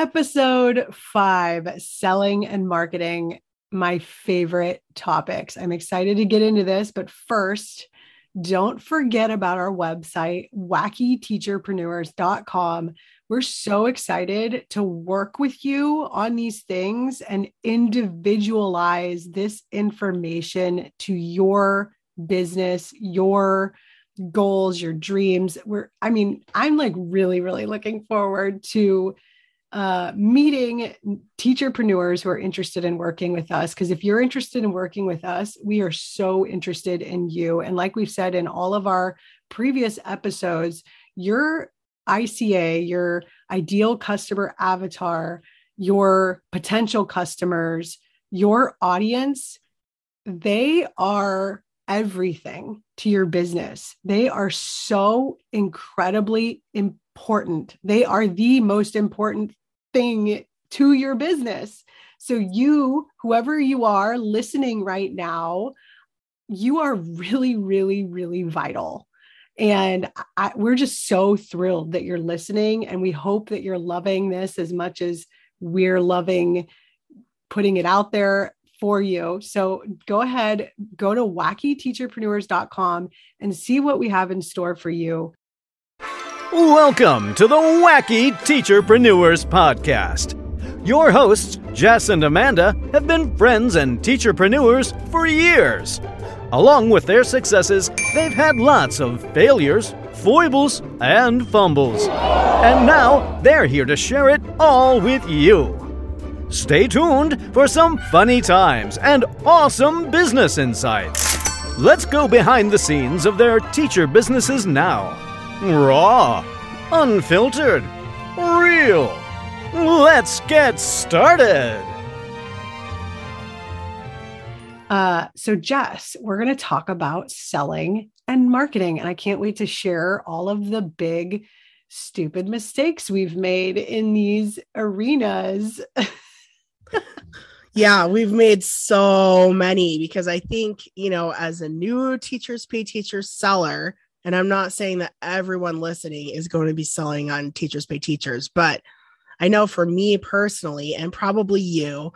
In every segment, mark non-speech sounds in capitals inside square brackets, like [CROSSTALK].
Episode five selling and marketing, my favorite topics. I'm excited to get into this, but first, don't forget about our website, wackyteacherpreneurs.com. We're so excited to work with you on these things and individualize this information to your business, your goals, your dreams. We're, I mean, I'm like really, really looking forward to uh, meeting teacherpreneurs who are interested in working with us. Because if you're interested in working with us, we are so interested in you. And like we've said in all of our previous episodes, your ICA, your ideal customer avatar, your potential customers, your audience, they are everything to your business. They are so incredibly important. They are the most important thing to your business. So, you, whoever you are listening right now, you are really, really, really vital. And I, we're just so thrilled that you're listening. And we hope that you're loving this as much as we're loving putting it out there for you. So go ahead, go to wackyteacherpreneurs.com and see what we have in store for you. Welcome to the Wacky Teacherpreneurs Podcast. Your hosts, Jess and Amanda, have been friends and teacherpreneurs for years. Along with their successes, they've had lots of failures, foibles, and fumbles. And now they're here to share it all with you. Stay tuned for some funny times and awesome business insights. Let's go behind the scenes of their teacher businesses now. Raw, unfiltered, real. Let's get started. Uh, so, Jess, we're going to talk about selling and marketing. And I can't wait to share all of the big, stupid mistakes we've made in these arenas. [LAUGHS] yeah, we've made so many because I think, you know, as a new teachers pay teachers seller, and I'm not saying that everyone listening is going to be selling on teachers pay teachers, but I know for me personally, and probably you,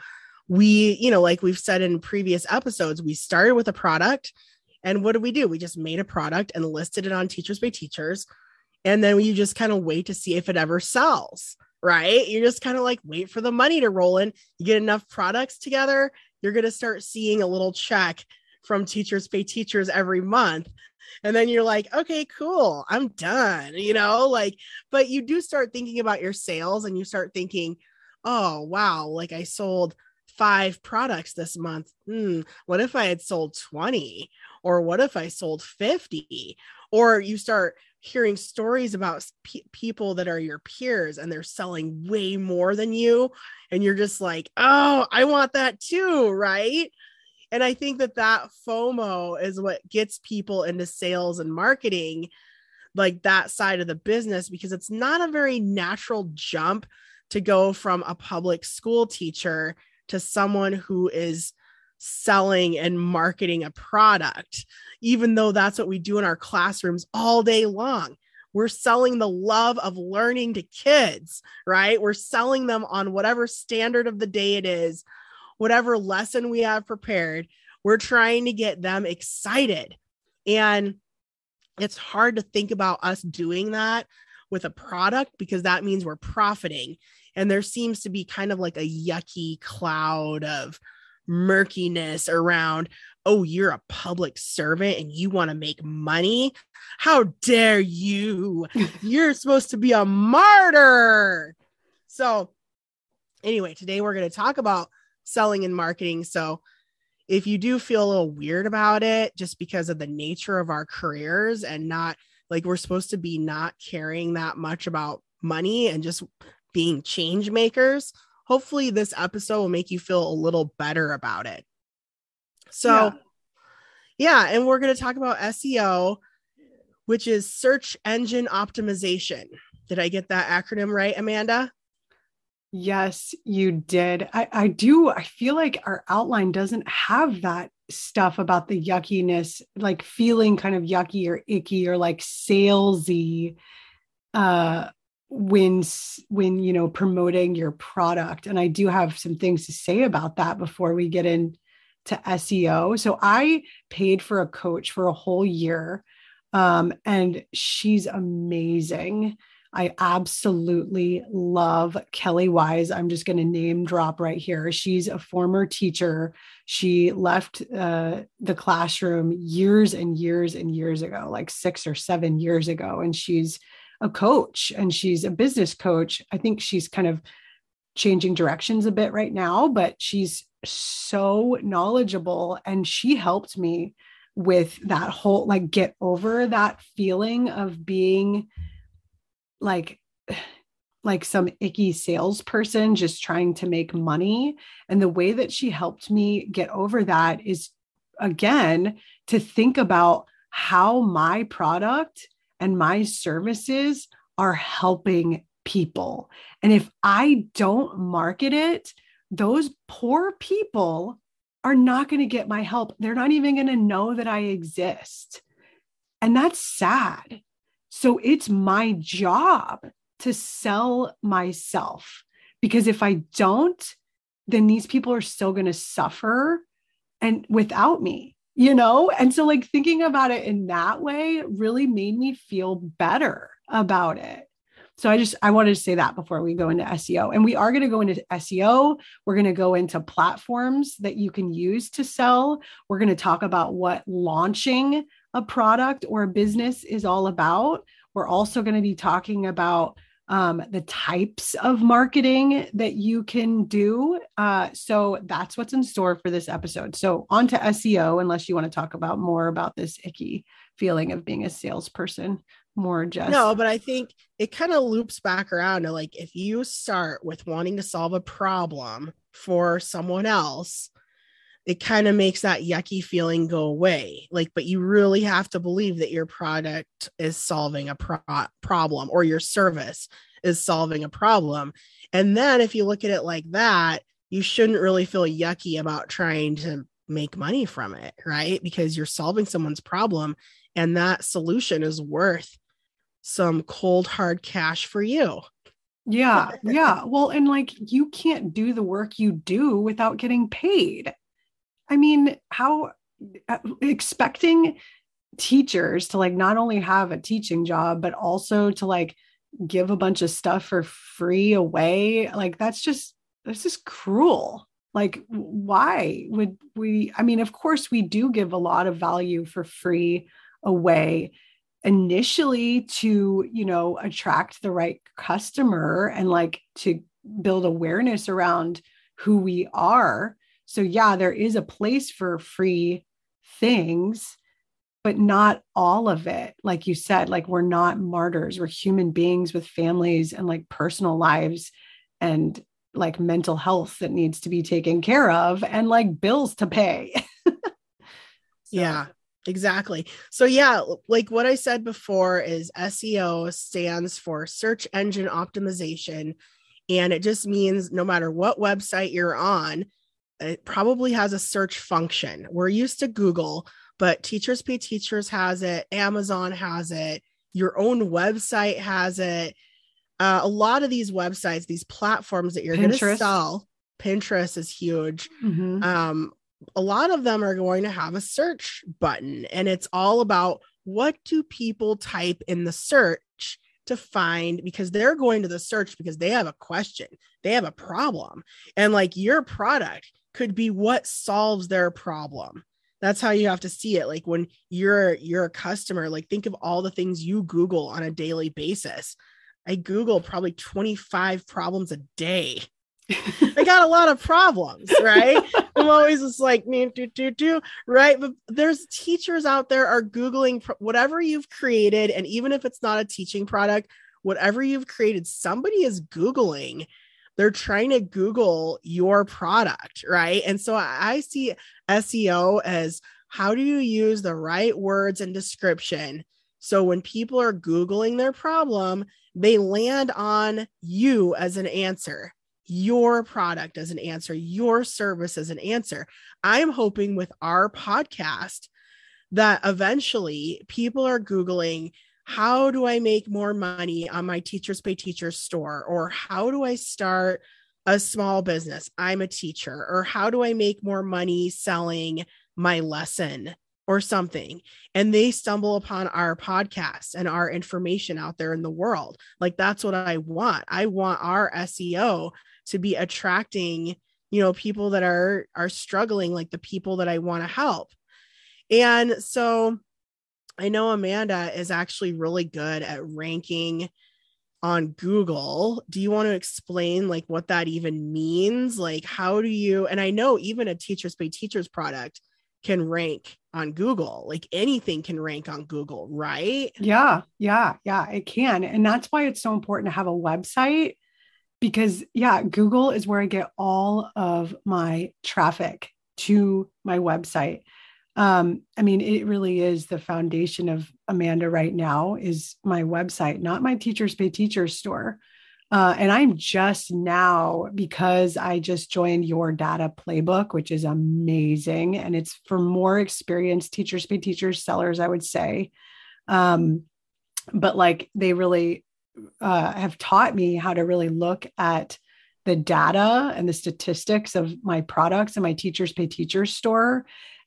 we, you know, like we've said in previous episodes, we started with a product. And what did we do? We just made a product and listed it on Teachers Pay Teachers. And then you just kind of wait to see if it ever sells, right? You're just kind of like wait for the money to roll in. You get enough products together, you're going to start seeing a little check from Teachers Pay Teachers every month. And then you're like okay cool i'm done you know like but you do start thinking about your sales and you start thinking oh wow like i sold five products this month. Hmm, what if i had sold 20 or what if i sold 50 or you start hearing stories about people that are your peers and they're selling way more than you. And you're just like oh i want that too right and I think that that FOMO is what gets people into sales and marketing, like that side of the business, because it's not a very natural jump to go from a public school teacher to someone who is selling and marketing a product, even though that's what we do in our classrooms all day long. We're selling the love of learning to kids, right? We're selling them on whatever standard of the day it is whatever lesson we have prepared. We're trying to get them excited. And it's hard to think about us doing that with a product because that means we're profiting. And there seems to be kind of like a yucky cloud of murkiness around, oh, you're a public servant and you want to make money. How dare you? [LAUGHS] you're supposed to be a martyr. So, anyway, today we're going to talk about selling and marketing. So if you do feel a little weird about it, just because of the nature of our careers and not like we're supposed to be not caring that much about money and just being change makers, hopefully this episode will make you feel a little better about it. So, yeah, yeah and we're going to talk about SEO, which is search engine optimization. Did I get that acronym right, Amanda? Yes, you did. I, I do. I feel like our outline doesn't have that stuff about the yuckiness, like feeling kind of yucky or icky or like salesy. Uh, when when you know promoting your product and i do have some things to say about that before we get into seo so i paid for a coach for a whole year um, and she's amazing I absolutely love Kelly Wise. I'm just going to name drop right here. She's a former teacher. She left uh, the classroom years and years and years ago, like six or seven years ago. And she's a coach and she's a business coach. I think she's kind of changing directions a bit right now, but she's so knowledgeable and she helped me with that whole like get over that feeling of being like like some icky salesperson just trying to make money and the way that she helped me get over that is again to think about how my product and my services are helping people. And if I don't market it, those poor people are not going to get my help. They're not even going to know that I exist. And that's sad. So it's my job to sell myself because if I don't, then these people are still going to suffer and without me you know? And so, like, thinking about it in that way really made me feel better about it. So I just I wanted to say that before we go into SEO. And we are going to go into SEO. We're going to go into platforms that you can use to sell. We're going to talk about what launching a product or a business is all about. We're also going to be talking about um, the types of marketing that you can do. Uh, so that's what's in store for this episode. So on to SEO, unless you want to talk about more about this icky feeling of being a salesperson more just no but i think it kind of loops back around to like if you start with wanting to solve a problem for someone else it kind of makes that yucky feeling go away. Like, but you really have to believe that your product is solving a pro- problem or your service is solving a problem. And then if you look at it like that, you shouldn't really feel yucky about trying to make money from it, right? Because you're solving someone's problem and that solution is worth some cold hard cash for you. Yeah. [LAUGHS] Yeah. Well, and like you can't do the work you do without getting paid. I mean, how uh, expecting teachers to like not only have a teaching job, but also to like give a bunch of stuff for free away, like that's just, that's just cruel. Like, why would we? I mean, of course, we do give a lot of value for free away initially to, you know, attract the right customer and like to build awareness around who we are so, yeah, there is a place for free things, but not all of it. Like you said, like we're not martyrs, we're human beings with families and like personal lives and like mental health that needs to be taken care of and like bills to pay. [LAUGHS] so. Yeah, exactly. So, yeah, like what I said before is SEO stands for search engine optimization. And it just means no matter what website you're on, it probably has a search function. We're used to Google, but Teachers Pay Teachers has it, Amazon has it, your own website has it. Uh, a lot of these websites, these platforms that you're going to sell, Pinterest is huge. Mm-hmm. Um, a lot of them are going to have a search button, and it's all about what do people type in the search to find because they're going to the search because they have a question, they have a problem, and like your product could be what solves their problem. That's how you have to see it. Like when you're you're a customer like think of all the things you google on a daily basis. I google probably 25 problems a day i got a lot of problems right? [LAUGHS] I'm always just like do, do, do, right? But there's teachers out there are googling whatever you've created and even if it's not a teaching product whatever you've created somebody is googling. They're trying to Google your product, right? And so I see SEO as how do you use the right words and description? So when people are Googling their problem, they land on you as an answer, your product as an answer, your service as an answer. I'm hoping with our podcast that eventually people are Googling how do I make more money on my Teachers Pay Teachers store? Or how do I start a small business? I'm a teacher. Or how do I make more money selling my lesson or something? And they stumble upon our podcast and our information out there in the world. Like that's what I want. I want our SEO to be attracting you know people that are are struggling like the people that i want to help and so I know Amanda is actually really good at ranking on Google. Do you want to explain like what that even means? Like how do you and I know even a teachers pay teachers product can rank on Google. Like anything can rank on Google, right? Yeah, yeah, yeah, it can. And that's why it's so important to have a website because yeah, Google is where I get all of my traffic to my website um, I mean, it really is the foundation of Amanda right now is my website, not my Teachers Pay Teachers store. Uh, and I'm just now because I just joined your data playbook, which is amazing. And it's for more experienced teachers pay teachers sellers, I would say. Um, but like they really uh, have taught me how to really look at the data and the statistics of my products and my teachers pay teachers store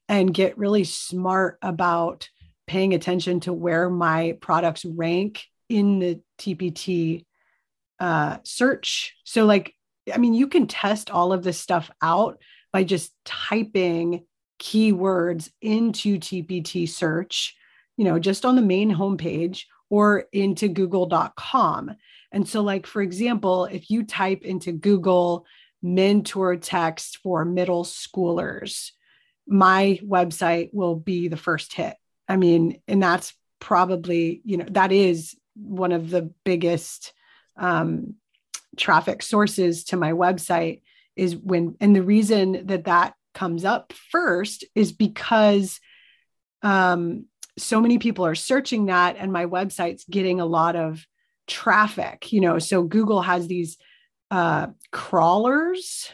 and get really smart about paying attention to where my products rank in the TPT uh, search. So, like, I mean, you can test all of this stuff out by just typing keywords into TPT search, you know, just on the main homepage or into google.com. And so, like, for example, if you type into Google mentor text for middle schoolers, my website will be the first hit. I mean, and that's probably, you know, that is one of the biggest um, traffic sources to my website is when, and the reason that that comes up first is because um, so many people are searching that and my website's getting a lot of traffic, you know, so Google has these uh, crawlers.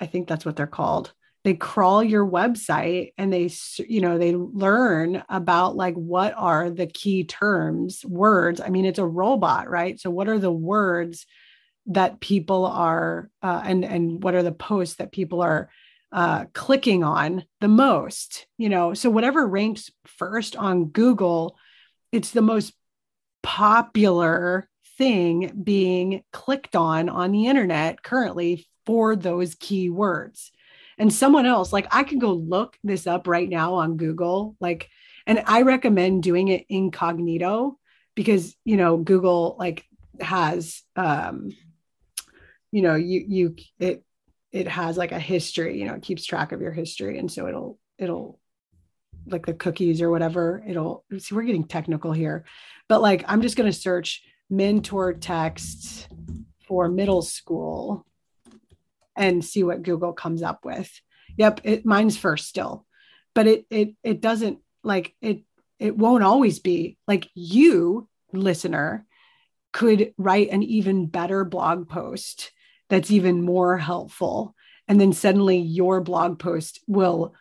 I think that's what they're called they crawl your website and they you know they learn about like what are the key terms words i mean it's a robot right? So what are the words that people are uh, and and what are the posts that people are uh, clicking on the most you know? So whatever ranks first on google it's the most popular thing being clicked on on the internet currently for those keywords and someone else like i can go look this up right now on google like and i recommend doing it incognito because you know google like has um you know you you it it has like a history you know it keeps track of your history. And so it'll it'll like the cookies or whatever it'll see we're getting technical here but like i'm just going to search mentor texts for middle school and see what Google comes up with. Yep, it mine's first still. But it it it doesn't like it it won't always be like you listener could write an even better blog post that's even more helpful and then suddenly your blog post will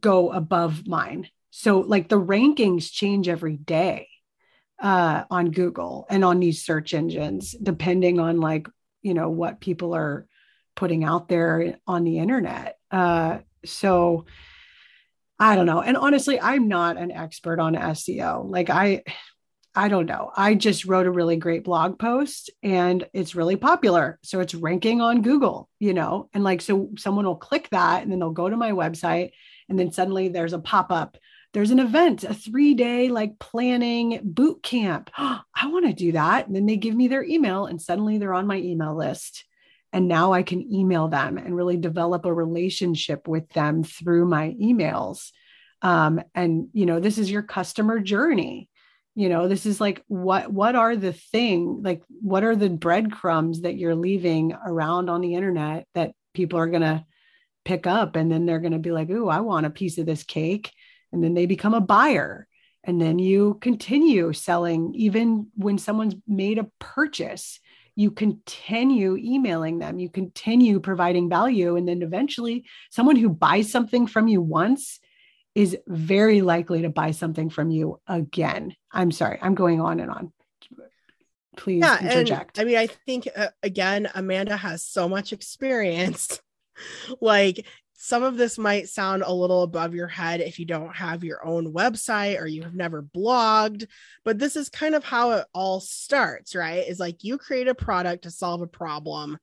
go above mine. So like the rankings change every day uh, on Google and on these search engines, depending on like, you know, what people are putting out there on the internet. Uh, so I don't know. And honestly, I'm not an expert on SEO. Like I, I don't know. I just wrote a really great blog post and it's really popular. So it's ranking on Google, you know, and like, so someone will click that and then they'll go to my website and then suddenly there's a pop up. There's an event, a three day like planning boot camp. [GASPS] I want to do that. And then they give me their email and suddenly they're on my email list and now I can email them and really develop a relationship with them through my emails. Um, and you know, this is your customer journey. You know, this is like what what are the thing like what are the breadcrumbs that you're leaving around on the internet that people are gonna pick up and then they're gonna be like, "Ooh, I want a piece of this cake," and then they become a buyer and then you continue selling even when someone's made a purchase you continue emailing them, you continue providing value. And then eventually, someone who buys something from you once is very likely to buy something from you again. I'm sorry, I'm going on and on. Please yeah, interject. And, I mean, I think uh, again, Amanda has so much [LAUGHS] experience. like some of this might sound a little above your head if you don't have your own website or you have never blogged, but this is kind of how it all starts, right? Is like you create a product to solve a problem.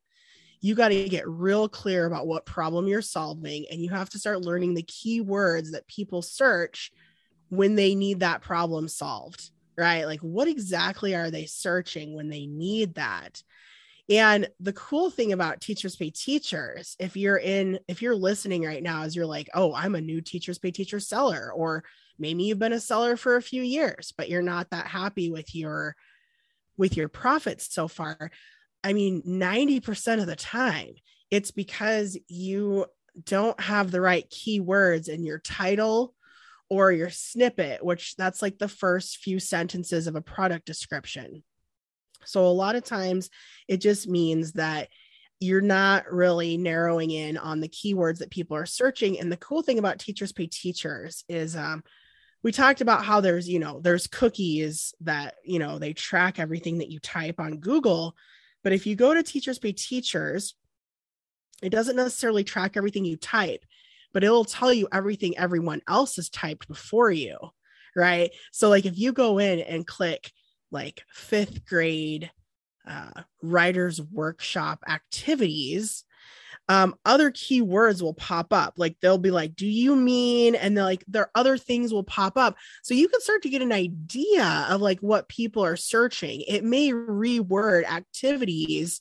You got to get real clear about what problem you're solving, and you have to start learning the keywords that people search when they need that problem solved, right? Like, what exactly are they searching when they need that? And the cool thing about teachers pay teachers, if you're in, if you're listening right now, is you're like, oh, I'm a new teachers pay teacher seller, or maybe you've been a seller for a few years, but you're not that happy with your with your profits so far. I mean, 90% of the time, it's because you don't have the right keywords in your title or your snippet, which that's like the first few sentences of a product description. So a lot of times it just means that you're not really narrowing in on the keywords that people are searching. And the cool thing about teachers pay teachers is um, we talked about how there's, you know, there's cookies that, you know, they track everything that you type on Google. But if you go to teachers pay teachers, it doesn't necessarily track everything you type, but it'll tell you everything everyone else has typed before you. Right. So, like, if you go in and click like fifth grade uh, writers workshop activities um, other keywords will pop up. Like they'll be like do you mean? And like there other things will pop up. So you can start to get an idea of like what people are searching. It may reword activities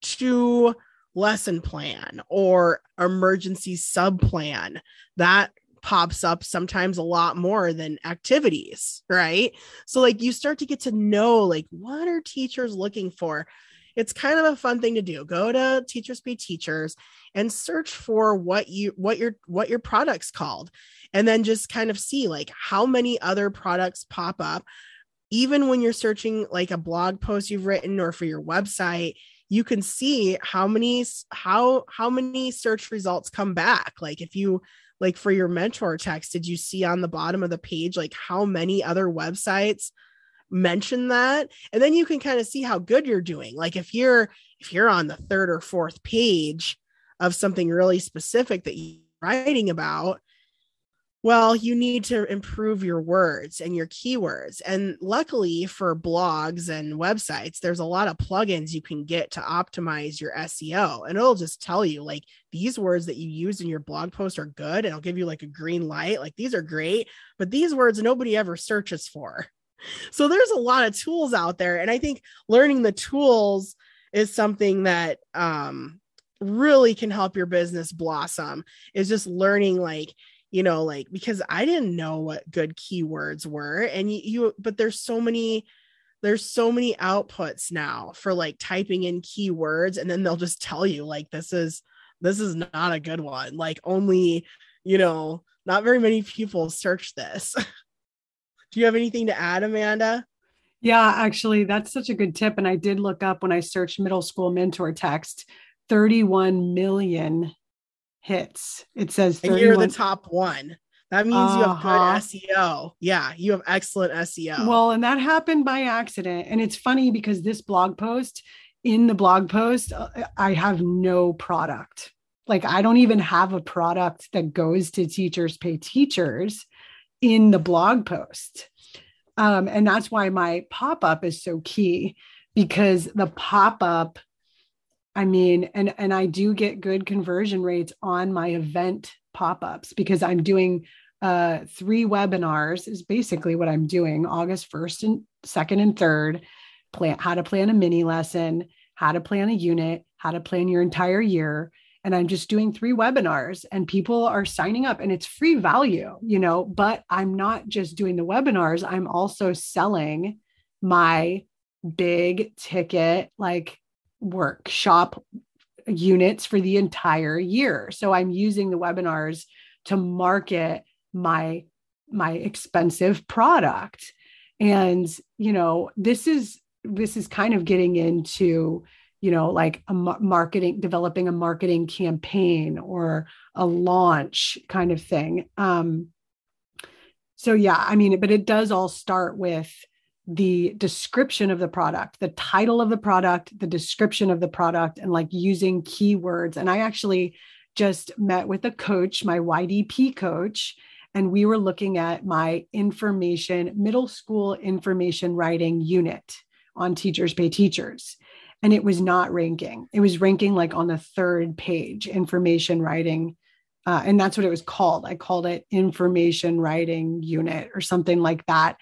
to lesson plan or emergency sub plan. That pops up sometimes a lot more than activities, right? So like you start to get to know like what are teachers looking for? It's kind of a fun thing to do. Go to Teachers Pay Teachers and search for what you what your what your product's called and then just kind of see like how many other products pop up even when you're searching like a blog post you've written or for your website you can see how many how how many search results come back like if you like for your mentor text did you see on the bottom of the page like how many other websites mention that? And then you can kind of see how good you're doing. Like if you're if you're on the third or fourth page of something really specific that you're writing about well, you need to improve your words and your keywords. And luckily for blogs and websites, there's a lot of plugins you can get to optimize your SEO. And it'll just tell you like these words that you use in your blog post are good. And it'll give you like a green light. Like these are great, but these words nobody ever searches for. [LAUGHS] So there's a lot of tools out there. And I think learning the tools is something that um, really can help your business blossom, is just learning like, you know like because i didn't know what good keywords were and you, you but there's so many there's so many outputs now for like typing in keywords and then they'll just tell you like this is this is not a good one like only you know not very many people search this. [LAUGHS] Do you have anything to add amanda? Yeah actually that's such a good tip and i did look up when i searched middle school mentor text 31 million hits. It says 31. and you're the top one. That means uh-huh. you have good. SEO. Yeah, you have excellent SEO. Well, and that happened by accident. And it's funny because this blog post, in the blog post, uh, I have no product. Like I don't even have a product that goes to teachers pay teachers in the blog post. Um, and that's why my pop up is so key because the pop up I mean, and and I do get good conversion rates on my event pop-ups because I'm doing uh three webinars is basically what I'm doing August 1st and 2nd and 3rd plan how to plan a mini lesson, how to plan a unit, how to plan your entire year. And I'm just doing three webinars and people are signing up and it's free value, you know, but I'm not just doing the webinars, I'm also selling my big ticket like workshop units for the entire year. So I'm using the webinars to market my my expensive product. And you know, this is this is kind of getting into you know like a marketing developing a marketing campaign or a launch kind of thing um so yeah, I mean, but it does all start with the description of the product, the title of the product, the description of the product, and like using keywords. And I actually just met with a coach, my YDP coach, and we were looking at my information, middle school information writing unit on Teachers Pay Teachers. And it was not ranking. It was ranking like on the third page, information writing uh, and that's what it was called. I called it information writing unit or something like that.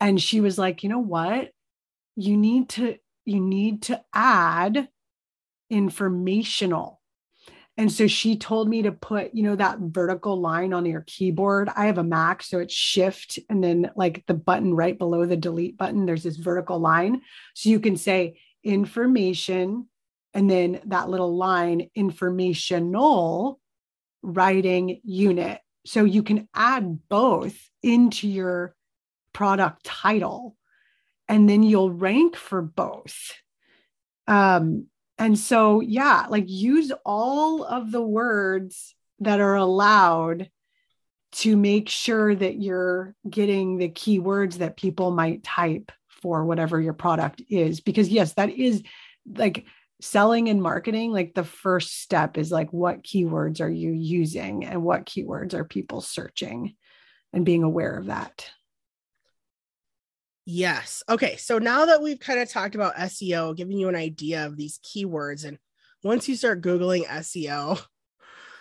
And she was like, you know what? You need to, you need to add informational. And so she told me to put, you know, that vertical line on your keyboard. I have a Mac, so it's shift and then like the button right below the delete button, there's this vertical line. So you can say information and then that little line informational writing unit. So you can add both into your product title and then you'll rank for both. Um, and so, yeah, like use all of the words that are allowed to make sure that you're getting the keywords that people might type for whatever your product is. Because, yes, that is like selling and marketing like the first step is like what keywords are you using and what keywords are people searching and being aware of that yes. Okay so now that we've kind of talked about seo giving you an idea of these keywords and once you start googling seo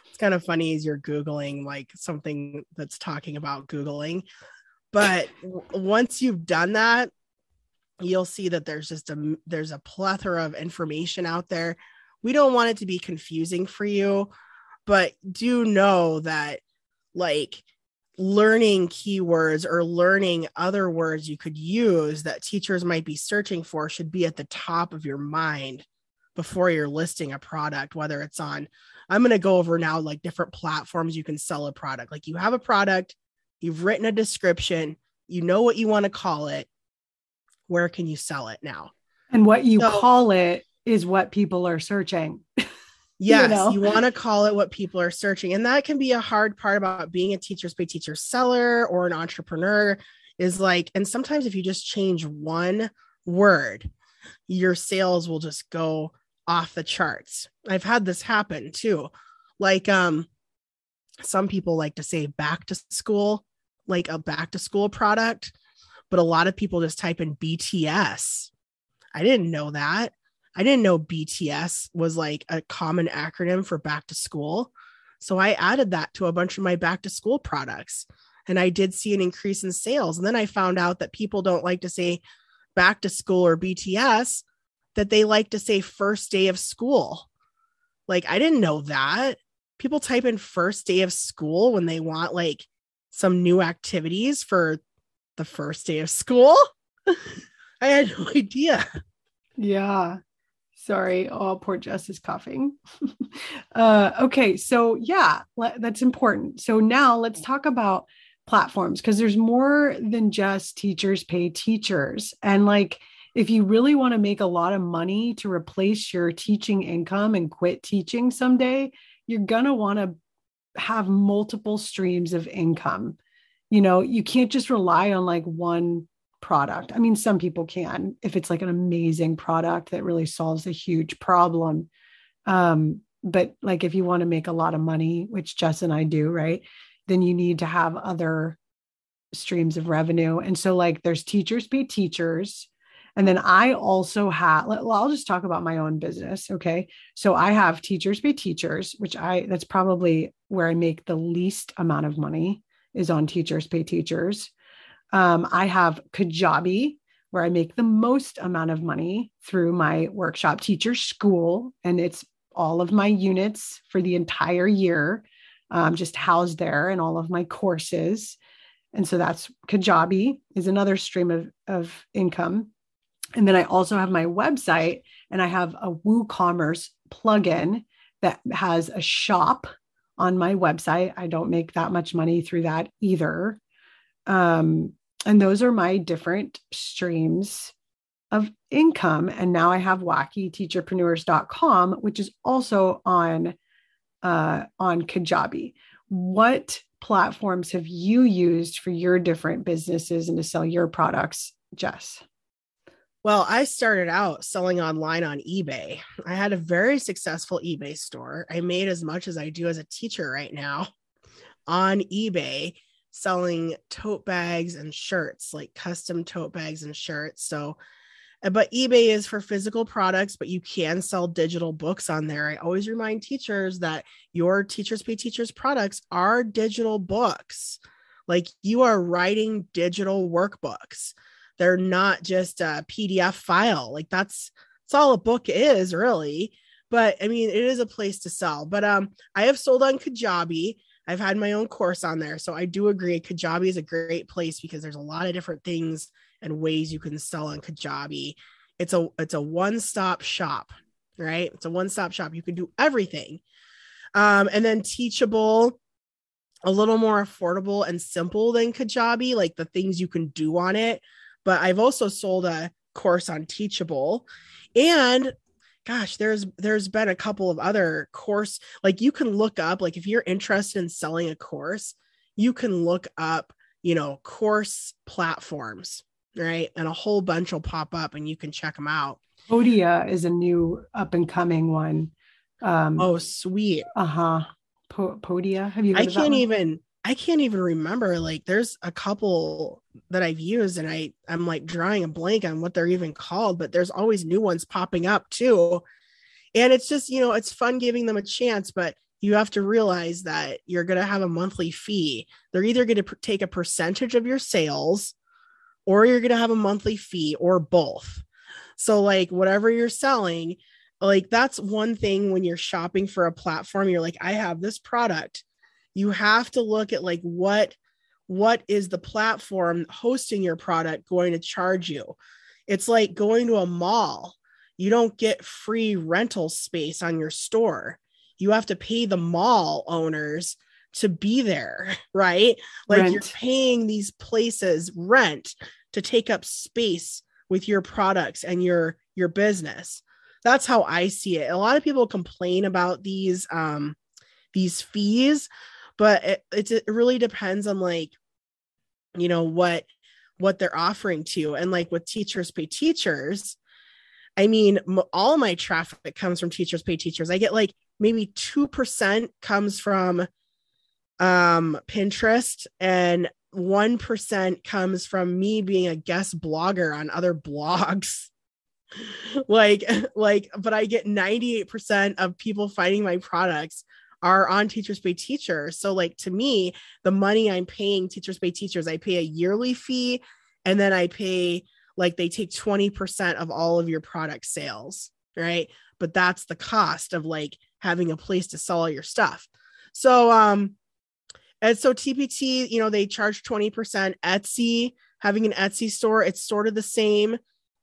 it's kind of funny as you're googling like something that's talking about googling. But once you've done that you'll see that there's just a there's a plethora of information out there. We don't want it to be confusing for you but do know that like learning keywords or learning other words you could use that teachers might be searching for should be at the top of your mind before you're listing a product whether it's on i'm going to go over now like different platforms you can sell a product like you have a product you've written a description you know what you want to call it where can you sell it now? And what you so, call it is what people are searching. [LAUGHS] Yes, you, know? you want to call it what people are searching. And that can be a hard part about being a teachers pay teacher seller or an entrepreneur is like, and sometimes if you just change one word, your sales will just go off the charts. I've had this happen too. Like um some people like to say back to school, like a back to school product but a lot of people just type in BTS. I didn't know that. I didn't know BTS was like a common acronym for back to school. So I added that to a bunch of my back to school products and I did see an increase in sales. And then I found out that people don't like to say back to school or BTS, that they like to say first day of school. Like I didn't know that. People type in first day of school when they want like some new activities for the first day of school. [LAUGHS] I had no [LAUGHS] idea. Yeah. Sorry. Oh, poor Jess is coughing. [LAUGHS] uh, okay. So, yeah, that's important. So, now let's talk about platforms because there's more than just teachers pay teachers. And, like, if you really want to make a lot of money to replace your teaching income and quit teaching someday, you're going to want to have multiple streams of income you know you can't just rely on like one product i mean some people can if it's like an amazing product that really solves a huge problem um but like if you want to make a lot of money which jess and i do right then you need to have other streams of revenue and so like there's teachers pay teachers and then I also have, well, I'll just talk about my own business. Okay. So I have teachers pay teachers, which I, that's probably where I make the least amount of money is on Teachers Pay Teachers. Um, I have Kajabi, where I make the most amount of money through my workshop teacher school, and it's all of my units for the entire year, um, just housed there, and all of my courses. And so that's Kajabi is another stream of, of income. And then I also have my website, and I have a WooCommerce plugin that has a shop on my website. I don't make that much money through that either. Um, and those are my different streams of income. And now I have wackyteacherpreneurs.com, which is also on uh, on Kajabi. What platforms have you used for your different businesses and to sell your products, Jess? Well, I started out selling online on eBay. I had a very successful eBay store. I made as much as I do as a teacher right now on eBay selling tote bags and shirts, like custom tote bags and shirts. So, uh, but eBay is for physical products, but you can sell digital books on there. I always remind teachers that your Teachers Pay Teachers products are digital books. Like you are writing digital workbooks. They're not just a PDF file. Like that's that's all a book is, really. But I mean, it is a place to sell. But um, I have sold on Kajabi. I've had my own course on there. So I do agree. Kajabi is a great place because there's a lot of different things and ways you can sell on Kajabi. It's a it's a one-stop shop, right? It's a one-stop shop. You can do everything. Um, and then teachable, a little more affordable and simple than Kajabi, like the things you can do on it. But I've also sold a course on teachable and gosh there's there's been a couple of other course like you can look up like if you're interested in selling a course you can look up you know course platforms right? And a whole bunch will pop up and you can check them out. Podia is a new up and coming one. Um oh sweet. Uh-huh. Po- podia? Have you i can't even I can't even remember. Like, there's a couple that I've used, and I I'm like drawing a blank on what they're even called. But there's always new ones popping up too, and it's just you know it's fun giving them a chance. But you have to realize that you're going to have a monthly fee. They're either going to pr- take a percentage of your sales, or you're going to have a monthly fee, or both. So like whatever you're selling, like that's one thing when you're shopping for a platform. You're like, I have this product you have to look at like what what is the platform hosting your product going to charge you? It's like going to a mall. You don't get free rental space on your store. You have to pay the mall owners to be there [LAUGHS] right? Like rent. you're paying these places rent to take up space with your products and your your business. That's how i see it. A lot of people complain about these um these fees but it, it really depends on like you know what what they're offering to and like with teachers pay teachers i mean all my traffic comes from teachers pay teachers. I get like maybe 2% comes from um pinterest and 1% comes from me being a guest blogger on other blogs. [LAUGHS] Like [LAUGHS] like but i get 98% of people finding my products are on Teachers Pay Teachers. So, like to me, the money I'm paying Teachers Pay Teachers, I pay a yearly fee, and then I pay like they take 20% of all of your product sales, right? But that's the cost of like having a place to sell all your stuff. So, um, and so TPT, you know, they charge 20%. Etsy, having an Etsy store, it's sort of the same.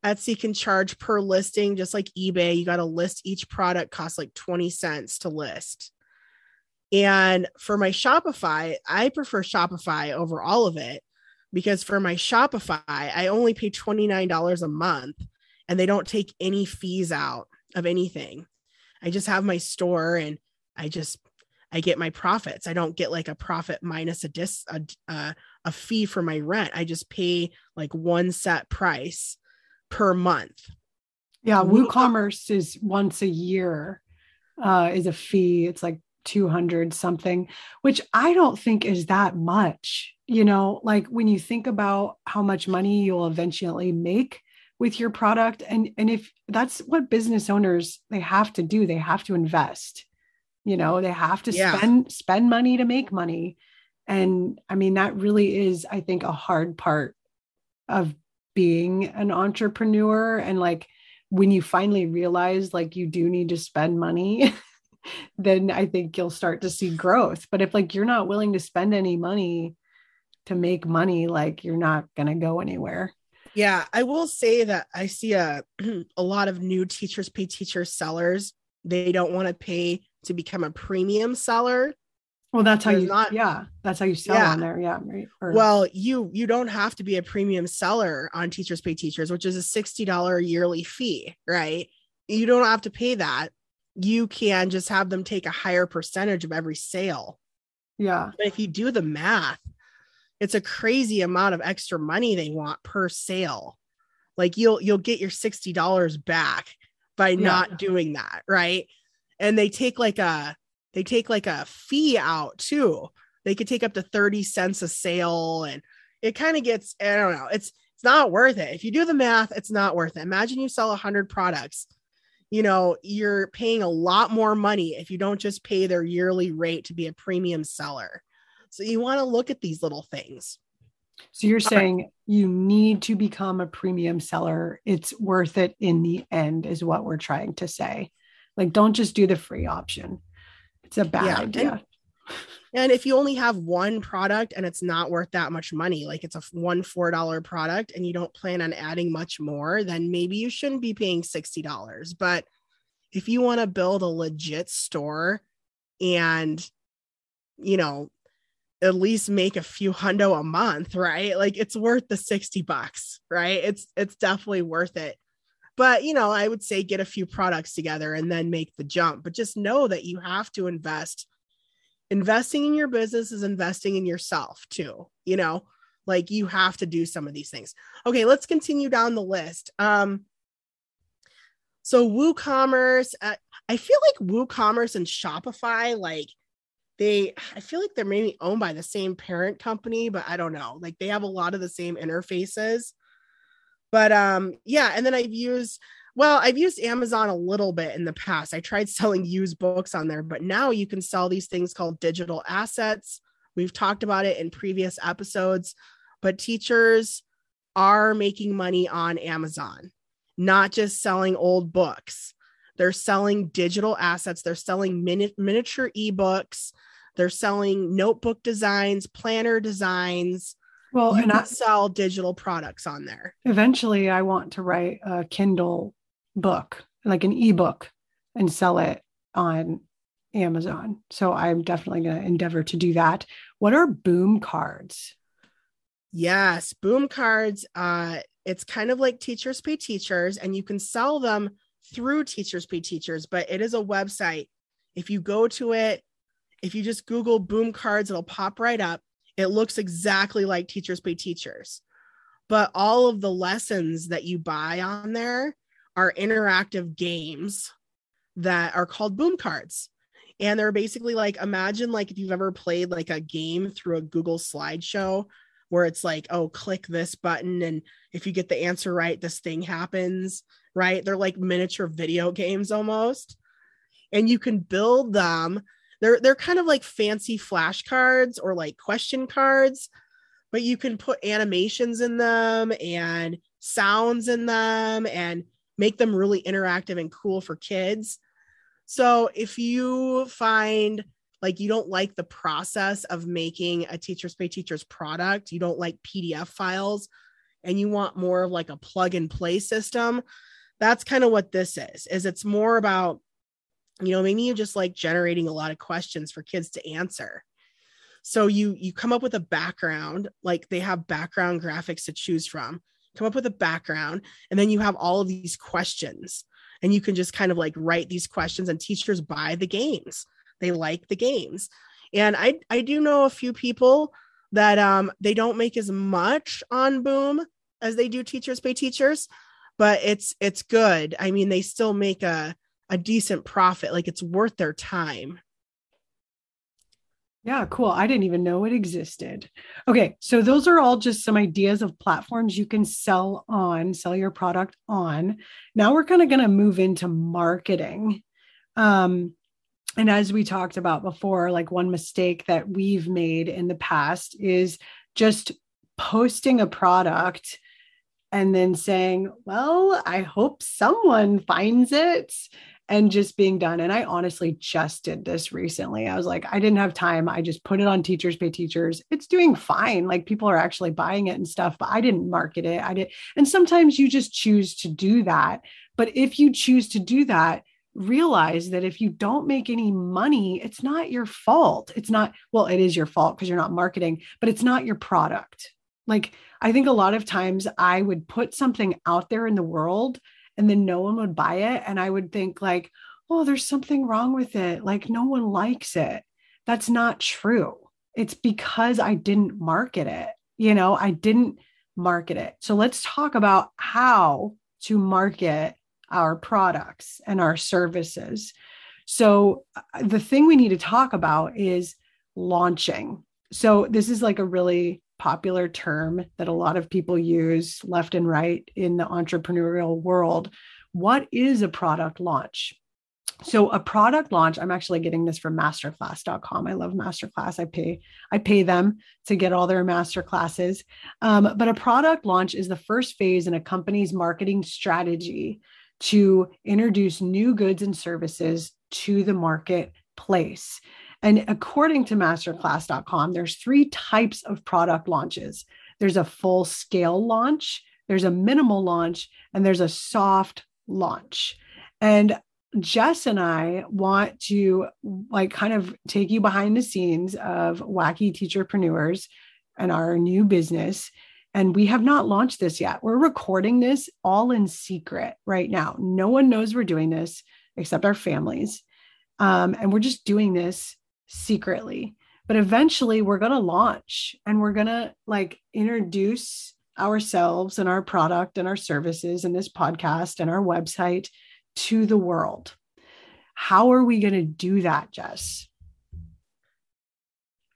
Etsy can charge per listing, just like eBay. You got to list each product costs like 20 cents to list. And for my Shopify, I prefer Shopify over all of it because for my Shopify, I only pay $29 a month and they don't take any fees out of anything. I just have my store and I just I get my profits. I don't get like a profit minus a dis a, uh, a fee for my rent. I just pay like one set price per month. Yeah, WooCommerce is once a year uh, is a fee. It's like 200 something, which I don't think is that much. You know, like when you think about how much money you'll eventually make with your product and and if that's what business owners they have to do, they have to invest. You know, they have to yeah. spend spend money to make money. And I mean that really is I think a hard part of being an entrepreneur and like when you finally realize like you do need to spend money [LAUGHS] [LAUGHS] then I think you'll start to see growth. But if like you're not willing to spend any money to make money, like you're not going to go anywhere. Yeah, I will say that I see a [CLEARS THROAT] a lot of new teachers pay teacher sellers. They don't want to pay to become a premium seller. Well, that's how you not, yeah, that's how you sell yeah. on there. Yeah. Right. Or, well, you you don't have to be a premium seller on teachers pay teachers, which is a $60 yearly fee, right? You don't have to pay that you can just have them take a higher percentage of every sale Yeah. But if you do the math, it's a crazy amount of extra money they want per sale. Like you'll you'll get your $60 back by Yeah. not doing that, right? And they take like a they take like a fee out too. They could take up to 30 cents a sale and it kind of gets I don't know. It's it's not worth it. If you do the math, it's not worth it. Imagine you sell 100 products. You know, you're paying a lot more money if you don't just pay their yearly rate to be a premium seller. So you want to look at these little things. So you're right. saying you need to become a premium seller. It's worth it in the end, is what we're trying to say. Like, don't just do the free option. It's a bad Yeah, idea. And if you only have one product and it's not worth that much money, like it's a one $4 product and you don't plan on adding much more, then maybe you shouldn't be paying $60. But if you want to build a legit store and, you know, at least make a few hundo a month, right? Like it's worth the 60 bucks, right? It's it's definitely worth it. But, you know, I would say get a few products together and then make the jump, but just know that you have to invest investing in your business is investing in yourself too you know? Like you have to do some of these things. Okay let's continue down the list. Um so woocommerce uh, i feel like woocommerce and shopify like they i feel like they're maybe owned by the same parent company but i don't know. Like they have a lot of the same interfaces. But um yeah and then i've used well, I've used Amazon a little bit in the past. I tried selling used books on there, but now you can sell these things called digital assets. We've talked about it in previous episodes, but teachers are making money on Amazon, not just selling old books. They're selling digital assets, they're selling mini- miniature ebooks, they're selling notebook designs, planner designs. Well, you and I, sell digital products on there. eventually I want to write a Kindle book, like an ebook, and sell it on Amazon. So I'm definitely going to endeavor to do that. What are boom cards? Yes, boom cards. Uh, it's kind of like teachers pay teachers, and you can sell them through teachers pay teachers, but it is a website. If you go to it, if you just Google boom cards, it'll pop right up. It looks exactly like teachers pay teachers, but all of the lessons that you buy on there are interactive games that are called boom cards. And they're basically like imagine like if you've ever played like a game through a Google slideshow where it's like, oh, click this button. And if you get the answer right, this thing happens, right? They're like miniature video games almost. And you can build them. They're they're kind of like fancy flashcards or like question cards, but you can put animations in them and sounds in them and make them really interactive and cool for kids. So if you find like you don't like the process of making a teachers pay teachers product, you don't like PDF files, and you want more of like a plug and play system, that's kind of what this is. Is it's more about you know maybe you just like generating a lot of questions for kids to answer. So you you come up with a background, like they have background graphics to choose from. Come up with a background, and then you have all of these questions, and you can just kind of like write these questions, and teachers buy the games. They like the games. And i i do know a few people that um they don't make as much on boom as they do teachers pay teachers but it's it's good. I mean they still make a a decent profit. Like it's worth their time Yeah, cool. I didn't even know it existed. Okay, so those are all just some ideas of platforms you can sell on, sell your product on. Now we're kind of going to move into marketing. Um, and as we talked about before, like one mistake that we've made in the past is just posting a product and then saying, Well, I hope someone finds it and just being done. And I honestly just did this recently. I was like, I didn't have time. I just put it on Teachers Pay Teachers. It's doing fine. Like people are actually buying it and stuff, but I didn't market it. I did. And sometimes you just choose to do that. But if you choose to do that, realize that if you don't make any money, it's not your fault. It's not, well, it is your fault because you're not marketing, but it's not your product. Like, I think a lot of times I would put something out there in the world and then no one would buy it. And I would think, like, oh, there's something wrong with it. Like, no one likes it. That's not true. It's because I didn't market it. You know, I didn't market it. So let's talk about how to market our products and our services. So, uh, the thing we need to talk about is launching. So, this is like a really popular term that a lot of people use left and right in the entrepreneurial world. What is a product launch? So a product launch, I'm actually getting this from masterclass.com. I love masterclass. I pay, I pay them to get all their master classes. Um, but a product launch is the first phase in a company's marketing strategy to introduce new goods and services to the marketplace. And according to masterclass.com, there's three types of product launches. There's a full scale launch, there's a minimal launch, and there's a soft launch. And Jess and I want to like kind of take you behind the scenes of wacky teacherpreneurs and our new business. And we have not launched this yet. We're recording this all in secret right now. No one knows we're doing this except our families. Um, and we're just doing this secretly. But eventually we're going to launch and we're going to like introduce ourselves and our product and our services and this podcast and our website to the world. How are we going to do that, Jess?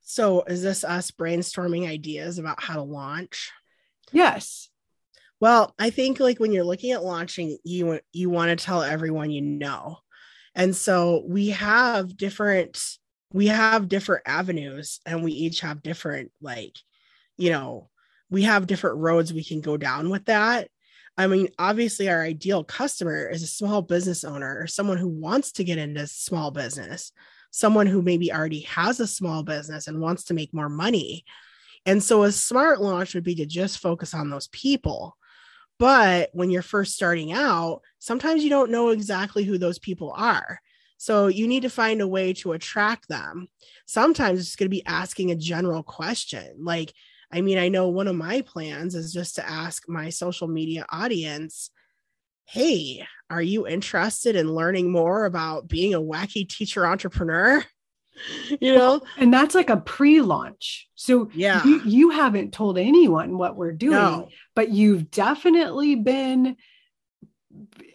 So, is this us brainstorming ideas about how to launch? Yes. Well, I think like when you're looking at launching, you you want to tell everyone you know. And so we have different we have different avenues and we each have different like you know, we have different roads we can go down with that. I mean, obviously, our ideal customer is a small business owner or someone who wants to get into small business, someone who maybe already has a small business and wants to make more money. And so, a smart launch would be to just focus on those people. But when you're first starting out, sometimes you don't know exactly who those people are. So you need to find a way to attract them. Sometimes it's going to be asking a general question like, I mean, I know one of my plans is just to ask my social media audience, hey, are you interested in learning more about being a wacky teacher entrepreneur? [LAUGHS] you know and that's like a pre-launch so yeah you, you haven't told anyone what we're doing no. but you've definitely been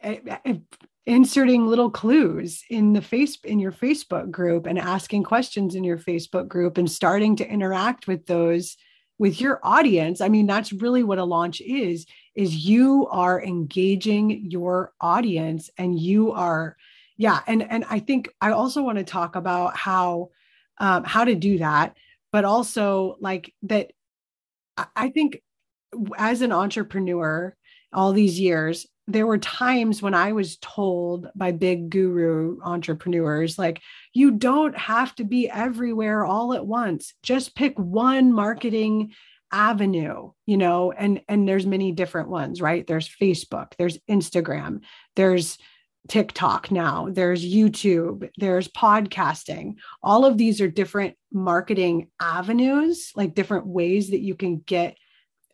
eh, eh, inserting little clues in the face in your facebook group and asking questions in your facebook group and starting to interact with those with your audience. I mean that's really what a launch is is you are engaging your audience and you are yeah and and i think i also want to talk about how um, how to do that but also like that i think as an entrepreneur all these years there were times when I was told by big guru entrepreneurs, like, you don't have to be everywhere all at once. Just pick one marketing avenue you know and and there's many different ones right there's facebook there's instagram there's tiktok now there's youtube there's podcasting all of these are different marketing avenues like different ways that you can get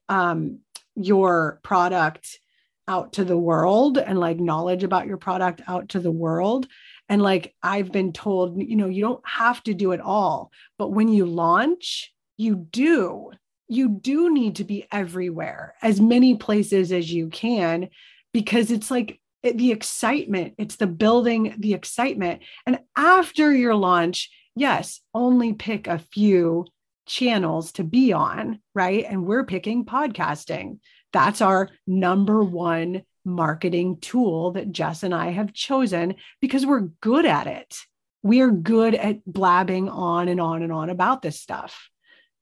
um, your product out to the world and like knowledge about your product out to the world. And like I've been told, you know, you don't have to do it all, but when you launch, you do. You do need to be everywhere, as many places as you can, because it's like the excitement, it's the building the excitement. And after your launch, yes, only pick a few channels to be on, right? And we're picking podcasting. That's our number one marketing tool that Jess and I have chosen because we're good at it. We are good at blabbing on and on and on about this stuff.